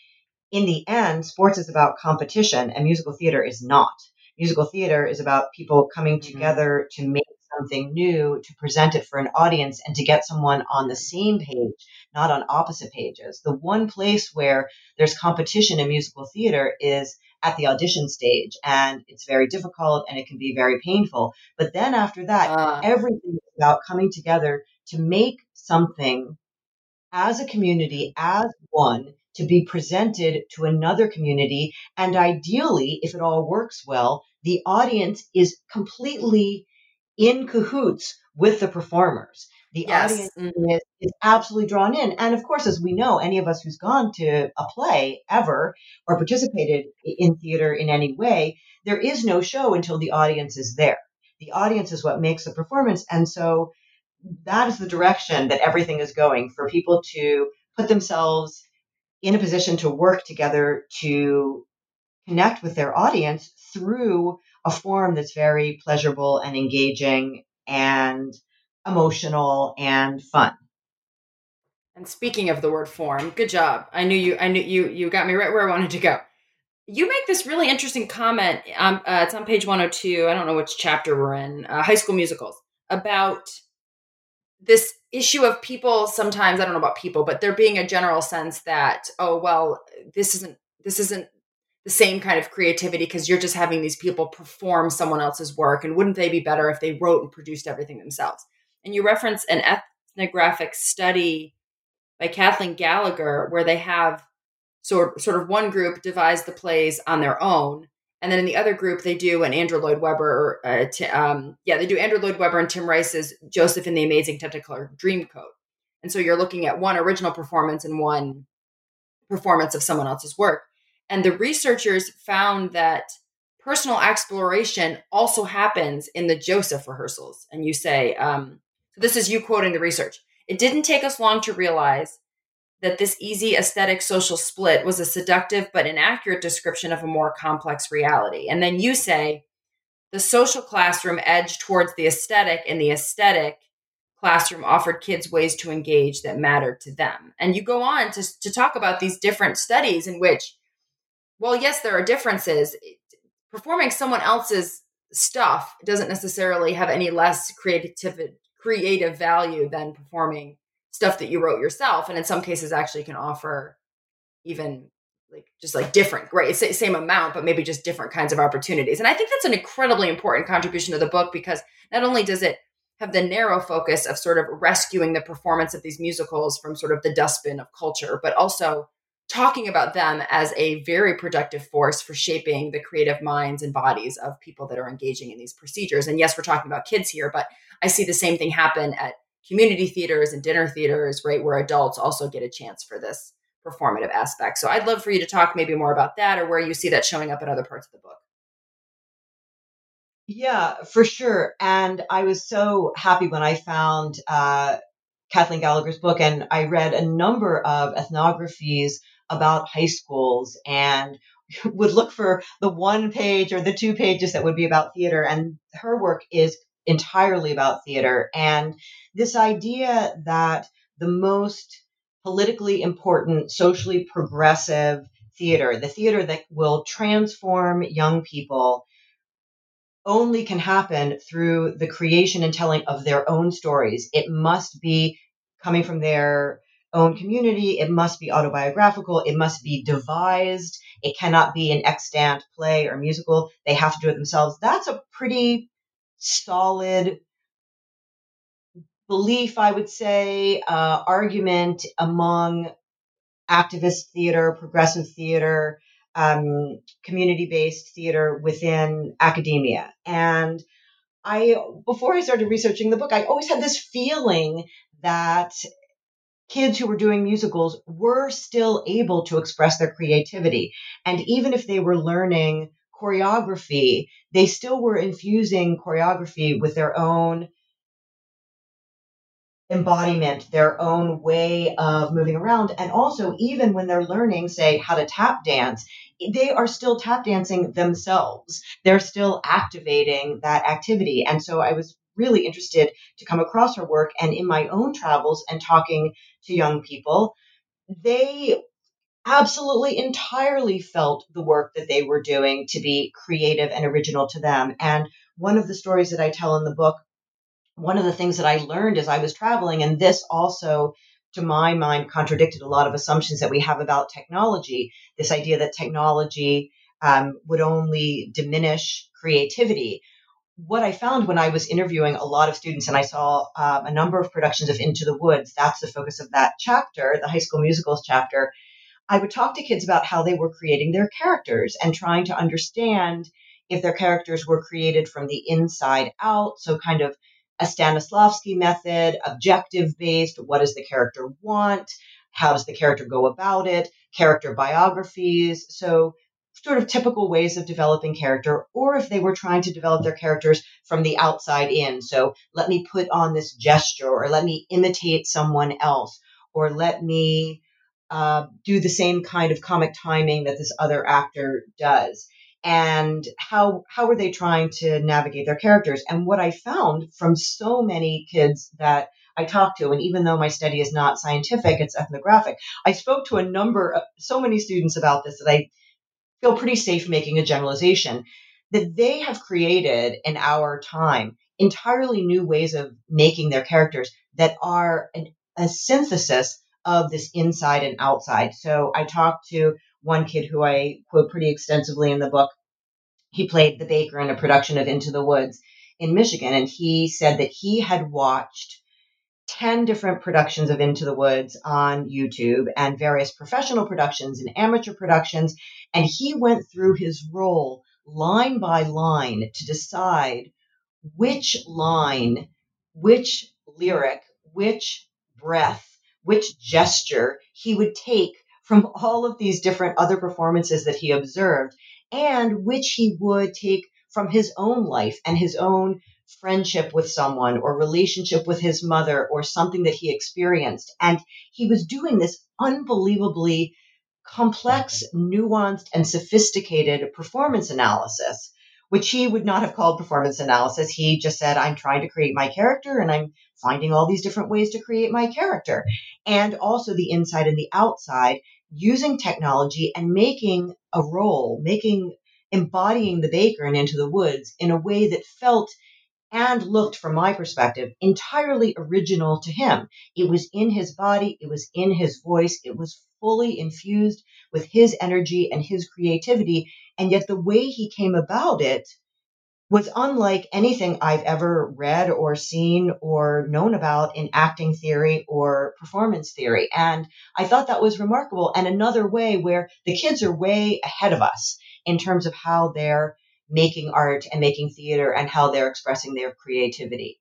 S2: in the end sports is about competition and musical theater is not. Musical theater is about people coming mm-hmm. together to make something new, to present it for an audience, and to get someone on the same page, not on opposite pages. The one place where there's competition in musical theater is at the audition stage, and it's very difficult and it can be very painful. But then after that, uh. everything is about coming together to make something as a community, as one, to be presented to another community. And ideally, if it all works well, the audience is completely in cahoots with the performers. The yes. audience mm-hmm. is, is absolutely drawn in. And of course, as we know, any of us who's gone to a play ever or participated in theater in any way, there is no show until the audience is there. The audience is what makes the performance. And so that is the direction that everything is going for people to put themselves in a position to work together to connect with their audience through a form that's very pleasurable and engaging and emotional and fun.
S1: And speaking of the word form, good job. I knew you. I knew you. You got me right where I wanted to go. You make this really interesting comment. Um, uh, it's on page one hundred oh two. I don't know which chapter we're in. Uh, high school musicals about this issue of people. Sometimes I don't know about people, but there being a general sense that oh well, this isn't this isn't the same kind of creativity because you're just having these people perform someone else's work and wouldn't they be better if they wrote and produced everything themselves? And you reference an ethnographic study by kathleen gallagher where they have sort, sort of one group devise the plays on their own and then in the other group they do an andrew lloyd webber uh, t- um, yeah they do andrew lloyd webber and tim rice's joseph in the amazing technicolor dreamcoat. And so you're looking at one original performance and one performance of someone else's work and the researchers found that personal exploration also happens in the Joseph rehearsals. And you say, um, this is you quoting the research. It didn't take us long to realize that this easy aesthetic social split was a seductive but inaccurate description of a more complex reality. And then you say, the social classroom edged towards the aesthetic, and the aesthetic classroom offered kids ways to engage that mattered to them. And you go on to, to talk about these different studies in which well, yes, there are differences. Performing someone else's stuff doesn't necessarily have any less creative creative value than performing stuff that you wrote yourself and in some cases actually can offer even like just like different great same amount but maybe just different kinds of opportunities and i think that's an incredibly important contribution to the book because not only does it have the narrow focus of sort of rescuing the performance of these musicals from sort of the dustbin of culture but also talking about them as a very productive force for shaping the creative minds and bodies of people that are engaging in these procedures. And yes, we're talking about kids here, but I see the same thing happen at community theaters and dinner theaters, right, where adults also get a chance for this performative aspect. So I'd love for you to talk maybe more about that or where you see that showing up in other parts of the book.
S2: Yeah, for sure. And I was so happy when I found uh, Kathleen Gallagher's book, and I read a number of ethnographies about high schools and would look for the one page or the two pages that would be about theater. And her work is entirely about theater. And this idea that the most politically important, socially progressive theater, the theater that will transform young people, only can happen through the creation and telling of their own stories. It must be coming from their own community. It must be autobiographical. It must be devised. It cannot be an extant play or musical. They have to do it themselves. That's a pretty solid belief, I would say, uh, argument among activist theater, progressive theater, um, community based theater within academia. And I, before I started researching the book, I always had this feeling that kids who were doing musicals were still able to express their creativity. And even if they were learning choreography, they still were infusing choreography with their own embodiment, their own way of moving around. And also, even when they're learning, say, how to tap dance, they are still tap dancing themselves. They're still activating that activity. And so I was really interested to come across her work. And in my own travels and talking to young people, they absolutely entirely felt the work that they were doing to be creative and original to them. And one of the stories that I tell in the book, one of the things that I learned as I was traveling, and this also to my mind contradicted a lot of assumptions that we have about technology this idea that technology um, would only diminish creativity what I found when I was interviewing a lot of students, and I saw um, a number of productions of Into the Woods, that's the focus of that chapter, the high school musicals chapter. I would talk to kids about how they were creating their characters and trying to understand if their characters were created from the inside out. So, kind of a Stanislavski method, objective based. What does the character want? How does the character go about it? Character biographies. So, sort of typical ways of developing character, or if they were trying to develop their characters from the outside in. So let me put on this gesture, or let me imitate someone else, or let me uh, do the same kind of comic timing that this other actor does. And how how are they trying to navigate their characters? And what I found from so many kids that I talked to, and even though my study is not scientific, it's ethnographic, I spoke to a number of so many students about this that I feel pretty safe making a generalization that they have created in our time entirely new ways of making their characters that are an, a synthesis of this inside and outside. So I talked to one kid who I quote pretty extensively in the book. He played the baker in a production of Into the Woods in Michigan, and he said that he had watched 10 different productions of Into the Woods on YouTube and various professional productions and amateur productions. And he went through his role line by line to decide which line, which lyric, which breath, which gesture he would take from all of these different other performances that he observed and which he would take from his own life and his own friendship with someone or relationship with his mother or something that he experienced. And he was doing this unbelievably complex, nuanced, and sophisticated performance analysis, which he would not have called performance analysis. He just said, I'm trying to create my character and I'm finding all these different ways to create my character. And also the inside and the outside using technology and making a role, making embodying the baker and into the woods in a way that felt and looked, from my perspective, entirely original to him. It was in his body, it was in his voice, it was fully infused with his energy and his creativity. And yet, the way he came about it was unlike anything I've ever read or seen or known about in acting theory or performance theory. And I thought that was remarkable. And another way where the kids are way ahead of us in terms of how they're making art and making theater and how they're expressing their creativity.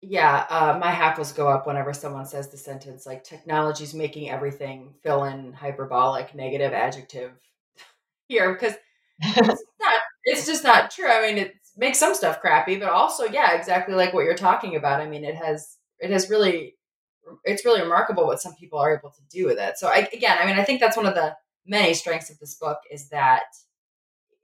S1: Yeah, uh, my hackles go up whenever someone says the sentence like technology's making everything fill in hyperbolic negative adjective here because it's not it's just not true. I mean, it makes some stuff crappy, but also, yeah, exactly like what you're talking about. I mean, it has it has really it's really remarkable what some people are able to do with it. So, I, again, I mean, I think that's one of the many strengths of this book is that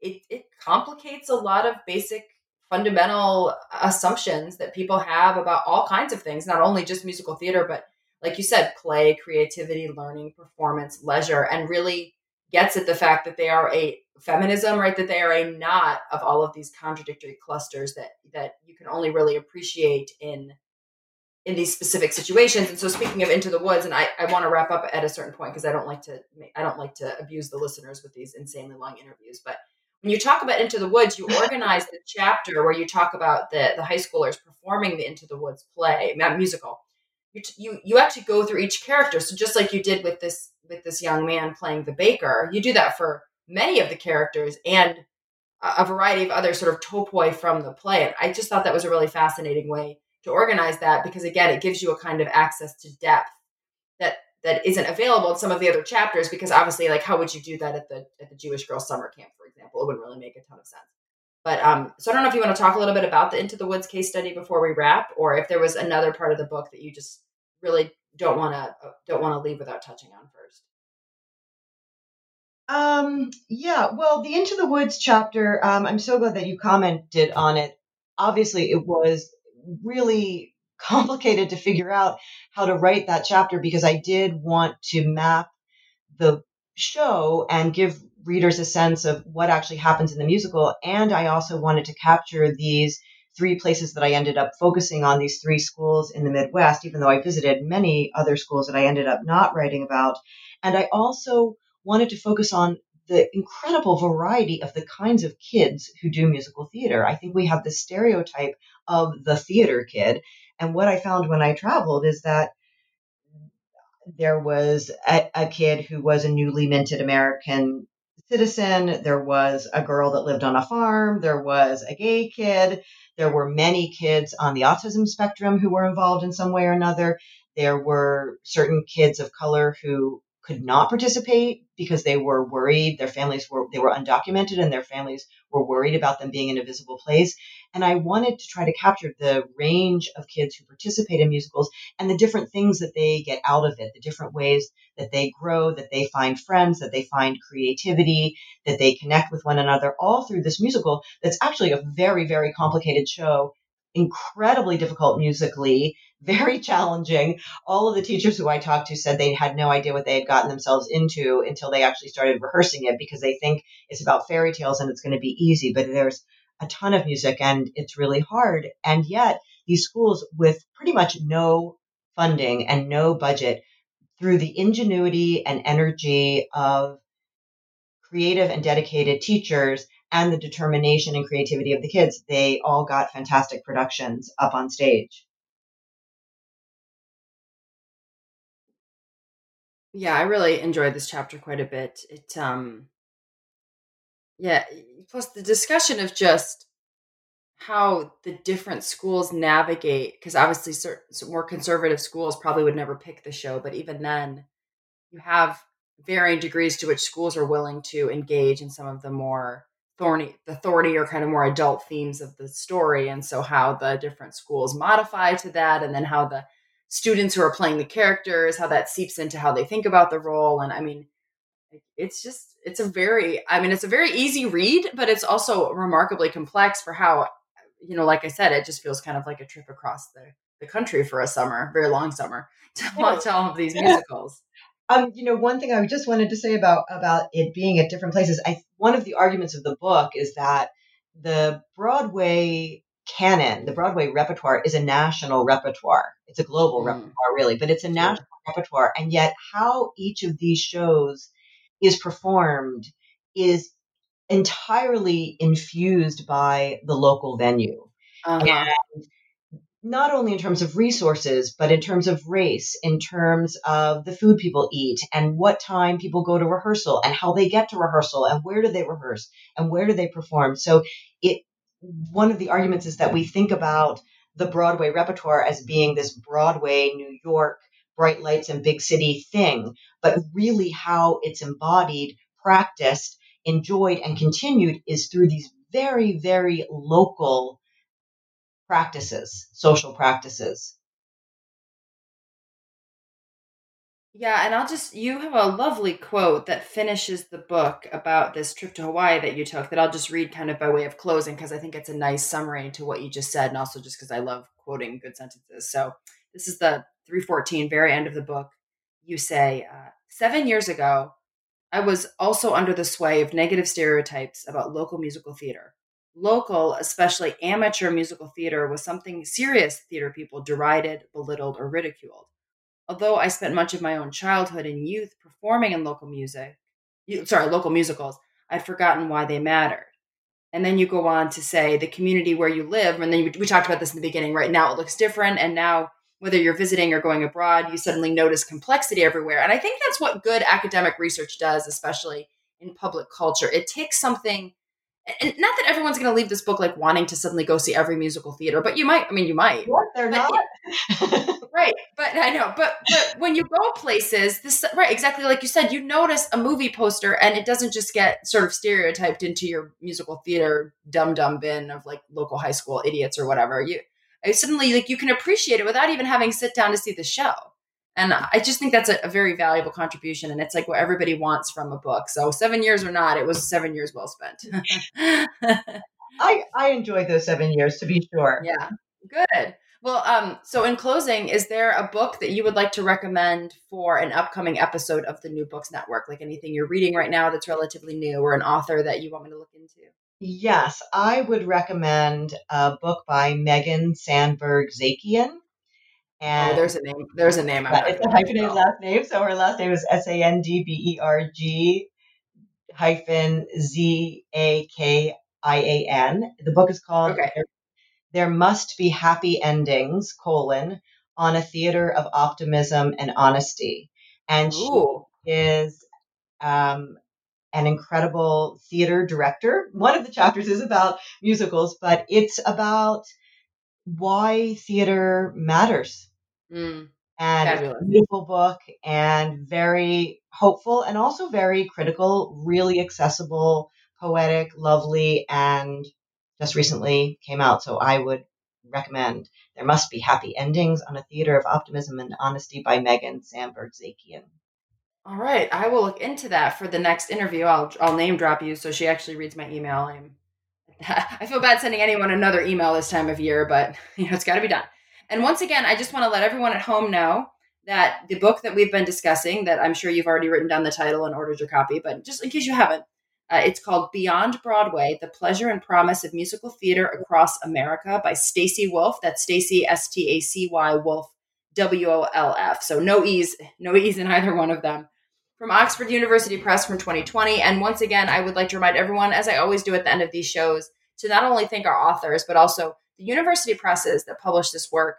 S1: it it complicates a lot of basic fundamental assumptions that people have about all kinds of things, not only just musical theater, but like you said, play, creativity, learning, performance, leisure, and really gets at the fact that they are a feminism, right? That they are a knot of all of these contradictory clusters that that you can only really appreciate in in these specific situations. And so speaking of Into the Woods, and I, I want to wrap up at a certain point because I don't like to I don't like to abuse the listeners with these insanely long interviews. But when you talk about Into the Woods, you organize the chapter where you talk about the the high schoolers performing the Into the Woods play, musical. You, you you actually go through each character. So just like you did with this with this young man playing the baker, you do that for many of the characters and a variety of other sort of topoi from the play. And I just thought that was a really fascinating way to organize that because again, it gives you a kind of access to depth that isn't available in some of the other chapters because obviously like how would you do that at the at the Jewish girl summer camp, for example? It wouldn't really make a ton of sense. But um, so I don't know if you want to talk a little bit about the Into the Woods case study before we wrap, or if there was another part of the book that you just really don't want to don't want to leave without touching on first.
S2: Um, yeah, well, the Into the Woods chapter, um, I'm so glad that you commented on it. Obviously, it was really complicated to figure out how to write that chapter because I did want to map the show and give readers a sense of what actually happens in the musical. And I also wanted to capture these three places that I ended up focusing on, these three schools in the Midwest, even though I visited many other schools that I ended up not writing about. And I also wanted to focus on the incredible variety of the kinds of kids who do musical theater. I think we have the stereotype of the theater kid. And what I found when I traveled is that there was a, a kid who was a newly minted American citizen. There was a girl that lived on a farm. There was a gay kid. There were many kids on the autism spectrum who were involved in some way or another. There were certain kids of color who could not participate because they were worried their families were they were undocumented and their families were worried about them being in a visible place. And i wanted to try to capture the range of kids who participate in musicals and the different things that they get out of it the different ways that they grow that they find friends that they find creativity that they connect with one another all through this musical that's actually a very very complicated show incredibly difficult musically, very challenging. All of the teachers who I talked to said they had no idea what they had gotten themselves into until they actually started rehearsing it because they think it's about fairy tales and it's going to be easy. But there's a ton of music and it's really hard. And yet, these schools with pretty much no funding and no budget, through the ingenuity and energy of creative and dedicated teachers, and the determination and creativity of the kids, they all got fantastic productions up on stage.
S1: Yeah, I really enjoyed this chapter quite a bit. It um yeah, plus the discussion of just how the different schools navigate because obviously certain more conservative schools probably would never pick the show, but even then you have varying degrees to which schools are willing to engage in some of the more thorny the thorny or kind of more adult themes of the story and so how the different schools modify to that and then how the students who are playing the characters how that seeps into how they think about the role and i mean it's just it's a very i mean it's a very easy read but it's also remarkably complex for how you know like i said it just feels kind of like a trip across the, the country for a summer very long summer to watch all of these musicals
S2: um, you know, one thing I just wanted to say about about it being at different places. I one of the arguments of the book is that the Broadway canon, the Broadway repertoire is a national repertoire. It's a global
S1: Mm.
S2: repertoire, really, but it's a national repertoire. And yet, how each of these shows is performed is entirely infused by the local venue.
S1: Uh-huh.
S2: And not only in terms of resources, but in terms of race, in terms of the food people eat and what time people go to rehearsal and how they get to rehearsal and where do they rehearse and where do they perform. So it, one of the arguments is that we think about the Broadway repertoire as being this Broadway, New York, bright lights and big city thing, but really how it's embodied, practiced, enjoyed, and continued is through these very, very local practices, social practices.
S1: Yeah, and I'll just you have a lovely quote that finishes the book about this trip to Hawaii that you took that I'll just read kind of by way of closing because I think it's a nice summary to what you just said and also just because I love quoting good sentences. So this is the 314 very end of the book. You say, uh, 7 years ago, I was also under the sway of negative stereotypes about local musical theater. Local, especially amateur musical theater was something serious theater people derided, belittled, or ridiculed although I spent much of my own childhood and youth performing in local music, sorry, local musicals, I'd forgotten why they mattered. And then you go on to say the community where you live, and then we talked about this in the beginning. Right now, it looks different, and now whether you're visiting or going abroad, you suddenly notice complexity everywhere. And I think that's what good academic research does, especially in public culture. It takes something, and not that everyone's going to leave this book like wanting to suddenly go see every musical theater, but you might. I mean, you might.
S2: What? They're
S1: But
S2: not?
S1: Right, but I know, but but when you go places, this right exactly like you said, you notice a movie poster and it doesn't just get sort of stereotyped into your musical theater dum dum bin of like local high school idiots or whatever. You I suddenly like you can appreciate it without even having to sit down to see the show, and I just think that's a, a very valuable contribution, and it's like what everybody wants from a book. So seven years or not, it was seven years well spent.
S2: I, I enjoyed those seven years, to be sure.
S1: Yeah, good. Well, um, so in closing, is there a book that you would like to recommend for an upcoming episode of the New Books Network? Like anything you're reading right now that's relatively new, or an author that you want me to look into?
S2: Yes, I would recommend a book by Megan Sandberg Zakian. And
S1: oh, there's a name. There's a name. I'm
S2: it's a hyphenated last name. So her last name is S A N D B E R G hyphen Z A K I A N. The book is called
S1: Okay.
S2: there, there Must Be Happy Endings, colon, on a theater of optimism and honesty. And she
S1: Ooh.
S2: is um, an incredible theater director. One of the chapters is about musicals, but it's about why theater matters
S1: Mm.
S2: and beautiful book and very hopeful and also very critical, really accessible, poetic, lovely, and just recently came out. So I would recommend There Must Be Happy Endings on a Theater of Optimism and Honesty by Megan Sandberg Zakian.
S1: All right, I will look into that for the next interview. I'll I'll name drop you so she actually reads my email. I'm I feel bad sending anyone another email this time of year, but you know it's got to be done. And once again, I just want to let everyone at home know that the book that we've been discussing, that I'm sure you've already written down the title and ordered your copy, but just in case you haven't, uh, it's called Beyond Broadway: The Pleasure and Promise of Musical Theater Across America by Stacy Wolf. That's Stacy S T A C Y Wolf W O L F. So no e's, no e's in either one of them from Oxford University Press from 2020. And once again, I would like to remind everyone, as I always do at the end of these shows, to not only thank our authors, but also the university presses that publish this work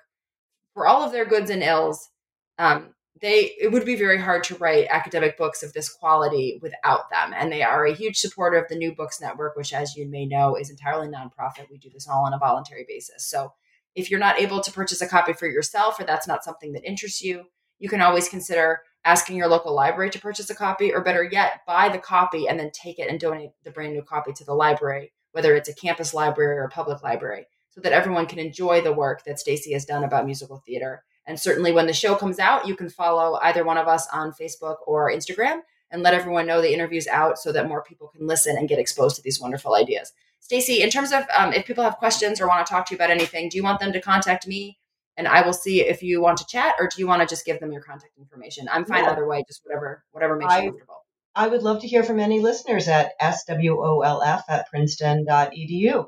S1: for all of their goods and ills. Um, they it would be very hard to write academic books of this quality without them, and they are a huge supporter of the New Books Network, which, as you may know, is entirely nonprofit. We do this all on a voluntary basis. So, if you're not able to purchase a copy for yourself, or that's not something that interests you, you can always consider asking your local library to purchase a copy, or better yet, buy the copy and then take it and donate the brand new copy to the library, whether it's a campus library or a public library, so that everyone can enjoy the work that Stacy has done about musical theater. And certainly when the show comes out, you can follow either one of us on Facebook or Instagram and let everyone know the interview's out so that more people can listen and get exposed to these wonderful ideas. Stacy, in terms of um, if people have questions or want to talk to you about anything, do you want them to contact me and I will see if you want to chat, or do you want to just give them your contact information? I'm fine
S2: Yeah.
S1: either way, just whatever whatever makes
S2: I-
S1: you comfortable.
S2: I would love to hear from any listeners at swolf at princeton.edu.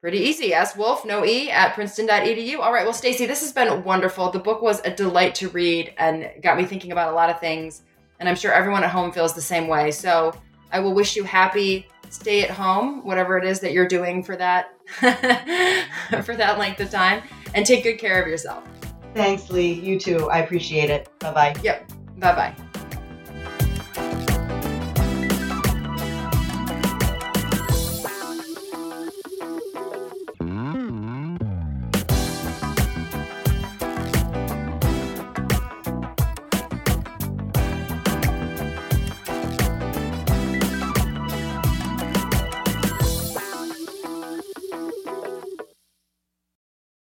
S1: Pretty easy. S Wolf, no E, at princeton.edu. All right. Well, Stacy, this has been wonderful. The book was a delight to read and got me thinking about a lot of things. And I'm sure everyone at home feels the same way. So I will wish you happy stay at home, whatever it is that you're doing for that for that length of time, and take good care of yourself.
S2: Thanks, Lee. You too. I appreciate it. Bye bye.
S1: Yep. Bye bye.